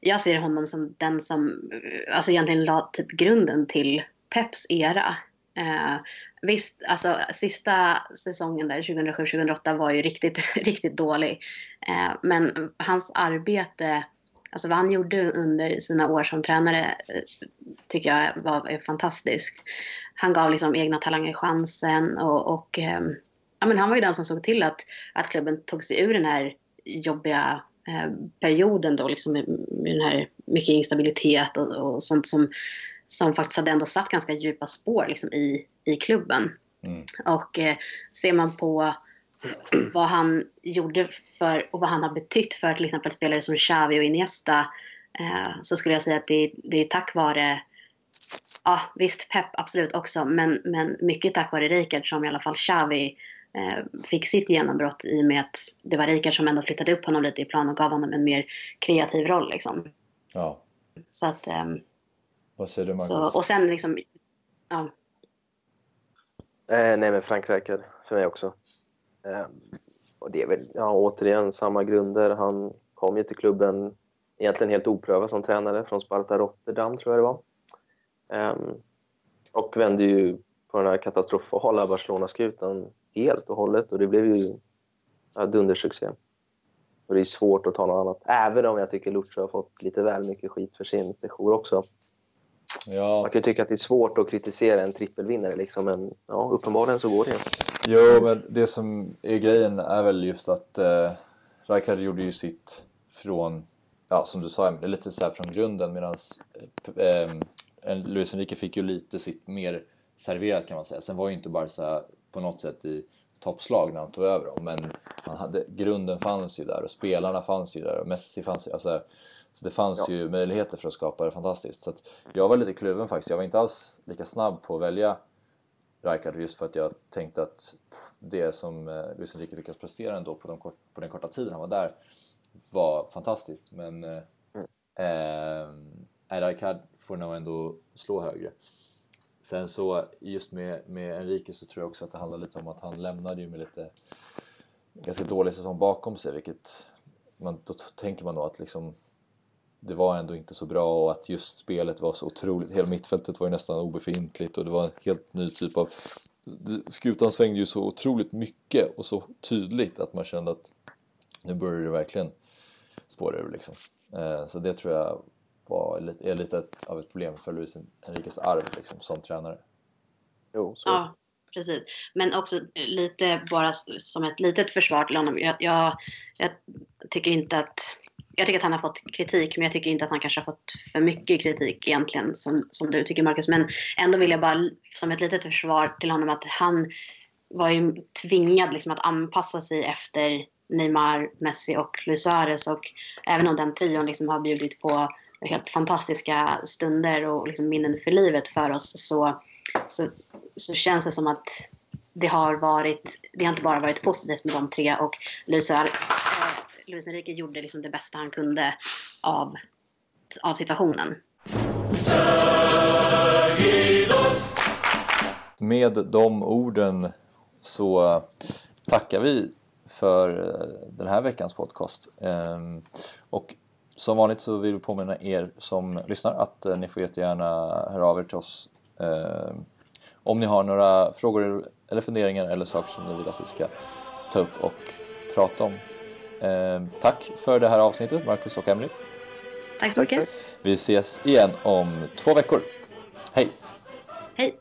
jag ser honom som den som eh, alltså egentligen la typ grunden till Peps era. Eh, visst, alltså sista säsongen där 2007-2008 var ju riktigt, riktigt dålig. Eh, men hans arbete Alltså vad han gjorde under sina år som tränare eh, tycker jag var fantastiskt. Han gav liksom egna talanger chansen och, och ehm, ja, men han var ju den som såg till att, att klubben tog sig ur den här jobbiga eh, perioden då liksom med, med den här mycket instabilitet och, och sånt som, som faktiskt hade ändå satt ganska djupa spår liksom i, i klubben. Mm. Och eh, ser man på vad han gjorde för och vad han har betytt för till exempel spelare som Xavi och Iniesta eh, så skulle jag säga att det, det är tack vare Ja, visst Pep absolut också, men, men mycket tack vare Rijkaard som i alla fall Xavi eh, fick sitt genombrott i och med att det var Rijkaard som ändå flyttade upp honom lite i plan och gav honom en mer kreativ roll. Liksom. Ja. Så att, ehm, Vad säger du Marcus? så, och sen liksom, ja, Eh, nej, men Frank Rijkaard för mig också. Eh, och det är väl ja, återigen samma grunder. Han kom ju till klubben egentligen helt oprövad som tränare från Sparta Rotterdam, tror jag det var. Eh, och vände ju på den här katastrofala Barcelona-skutan helt och hållet och det blev ju ja, dundersuccé. Och det är svårt att ta något annat, även om jag tycker Lucho har fått lite väl mycket skit för sin sejour också. Ja, Man kan ju tycka att det är svårt att kritisera en trippelvinnare, liksom, men ja, uppenbarligen så går det. Jo, men det som är grejen är väl just att eh, Rijkaard gjorde ju sitt från, ja som du sa, lite så från grunden medan eh, eh, Luis Enrique fick ju lite sitt mer serverat kan man säga. Sen var ju inte Barca på något sätt i toppslag när han tog över dem, men han hade, grunden fanns ju där och spelarna fanns ju där och Messi fanns ju, alltså, så det fanns Ja. ju möjligheter för att skapa det fantastiskt. Så jag var lite kluven faktiskt, jag var inte alls lika snabb på att välja Rijkaard just för att jag tänkte att det som eh, Luis Enrique lyckades prestera ändå på, de kort, på den korta tiden han var där var fantastiskt men eh, eh, Rijkaard får nog ändå slå högre. Sen så just med, med Enrique så tror jag också att det handlar lite om att han lämnade ju med lite ganska dålig säsong bakom sig vilket man, då tänker man nog att liksom det var ändå inte så bra och att just spelet var så otroligt, hela mittfältet var ju nästan obefintligt och det var en helt ny typ av skutan svängde ju så otroligt mycket och så tydligt att man kände att nu börjar det verkligen spåra ur liksom. Eh, så det tror jag var, är lite av ett problem för Luis Enriques arv liksom, som tränare. Jo, så. Ja, precis. Men också lite bara som ett litet försvar till honom. Jag, jag, jag tycker inte att jag tycker att han har fått kritik, men jag tycker inte att han kanske har fått för mycket kritik egentligen, som, som du tycker Marcus. Men ändå vill jag bara som ett litet försvar till honom att han var ju tvingad liksom att anpassa sig efter Neymar, Messi och Luis Suarez. Och även om den trion liksom har bjudit på helt fantastiska stunder och liksom minnen för livet för oss så, så, så känns det som att det har varit, det har inte bara varit positivt med de tre och Luis, Suarez, Luis Enrique gjorde liksom det bästa han kunde av, av situationen. Med de orden så tackar vi för eh, den här veckans podcast. Ehm, och som vanligt så vill vi påminna er som lyssnar att eh, ni får jättegärna höra av er till oss eh, om ni har några frågor eller funderingar eller saker som ni vill att vi ska ta upp och prata om. Ehm, Tack för det här avsnittet Marcus och Emily. Tack så mycket. Vi ses igen om två veckor. Hej! Hej!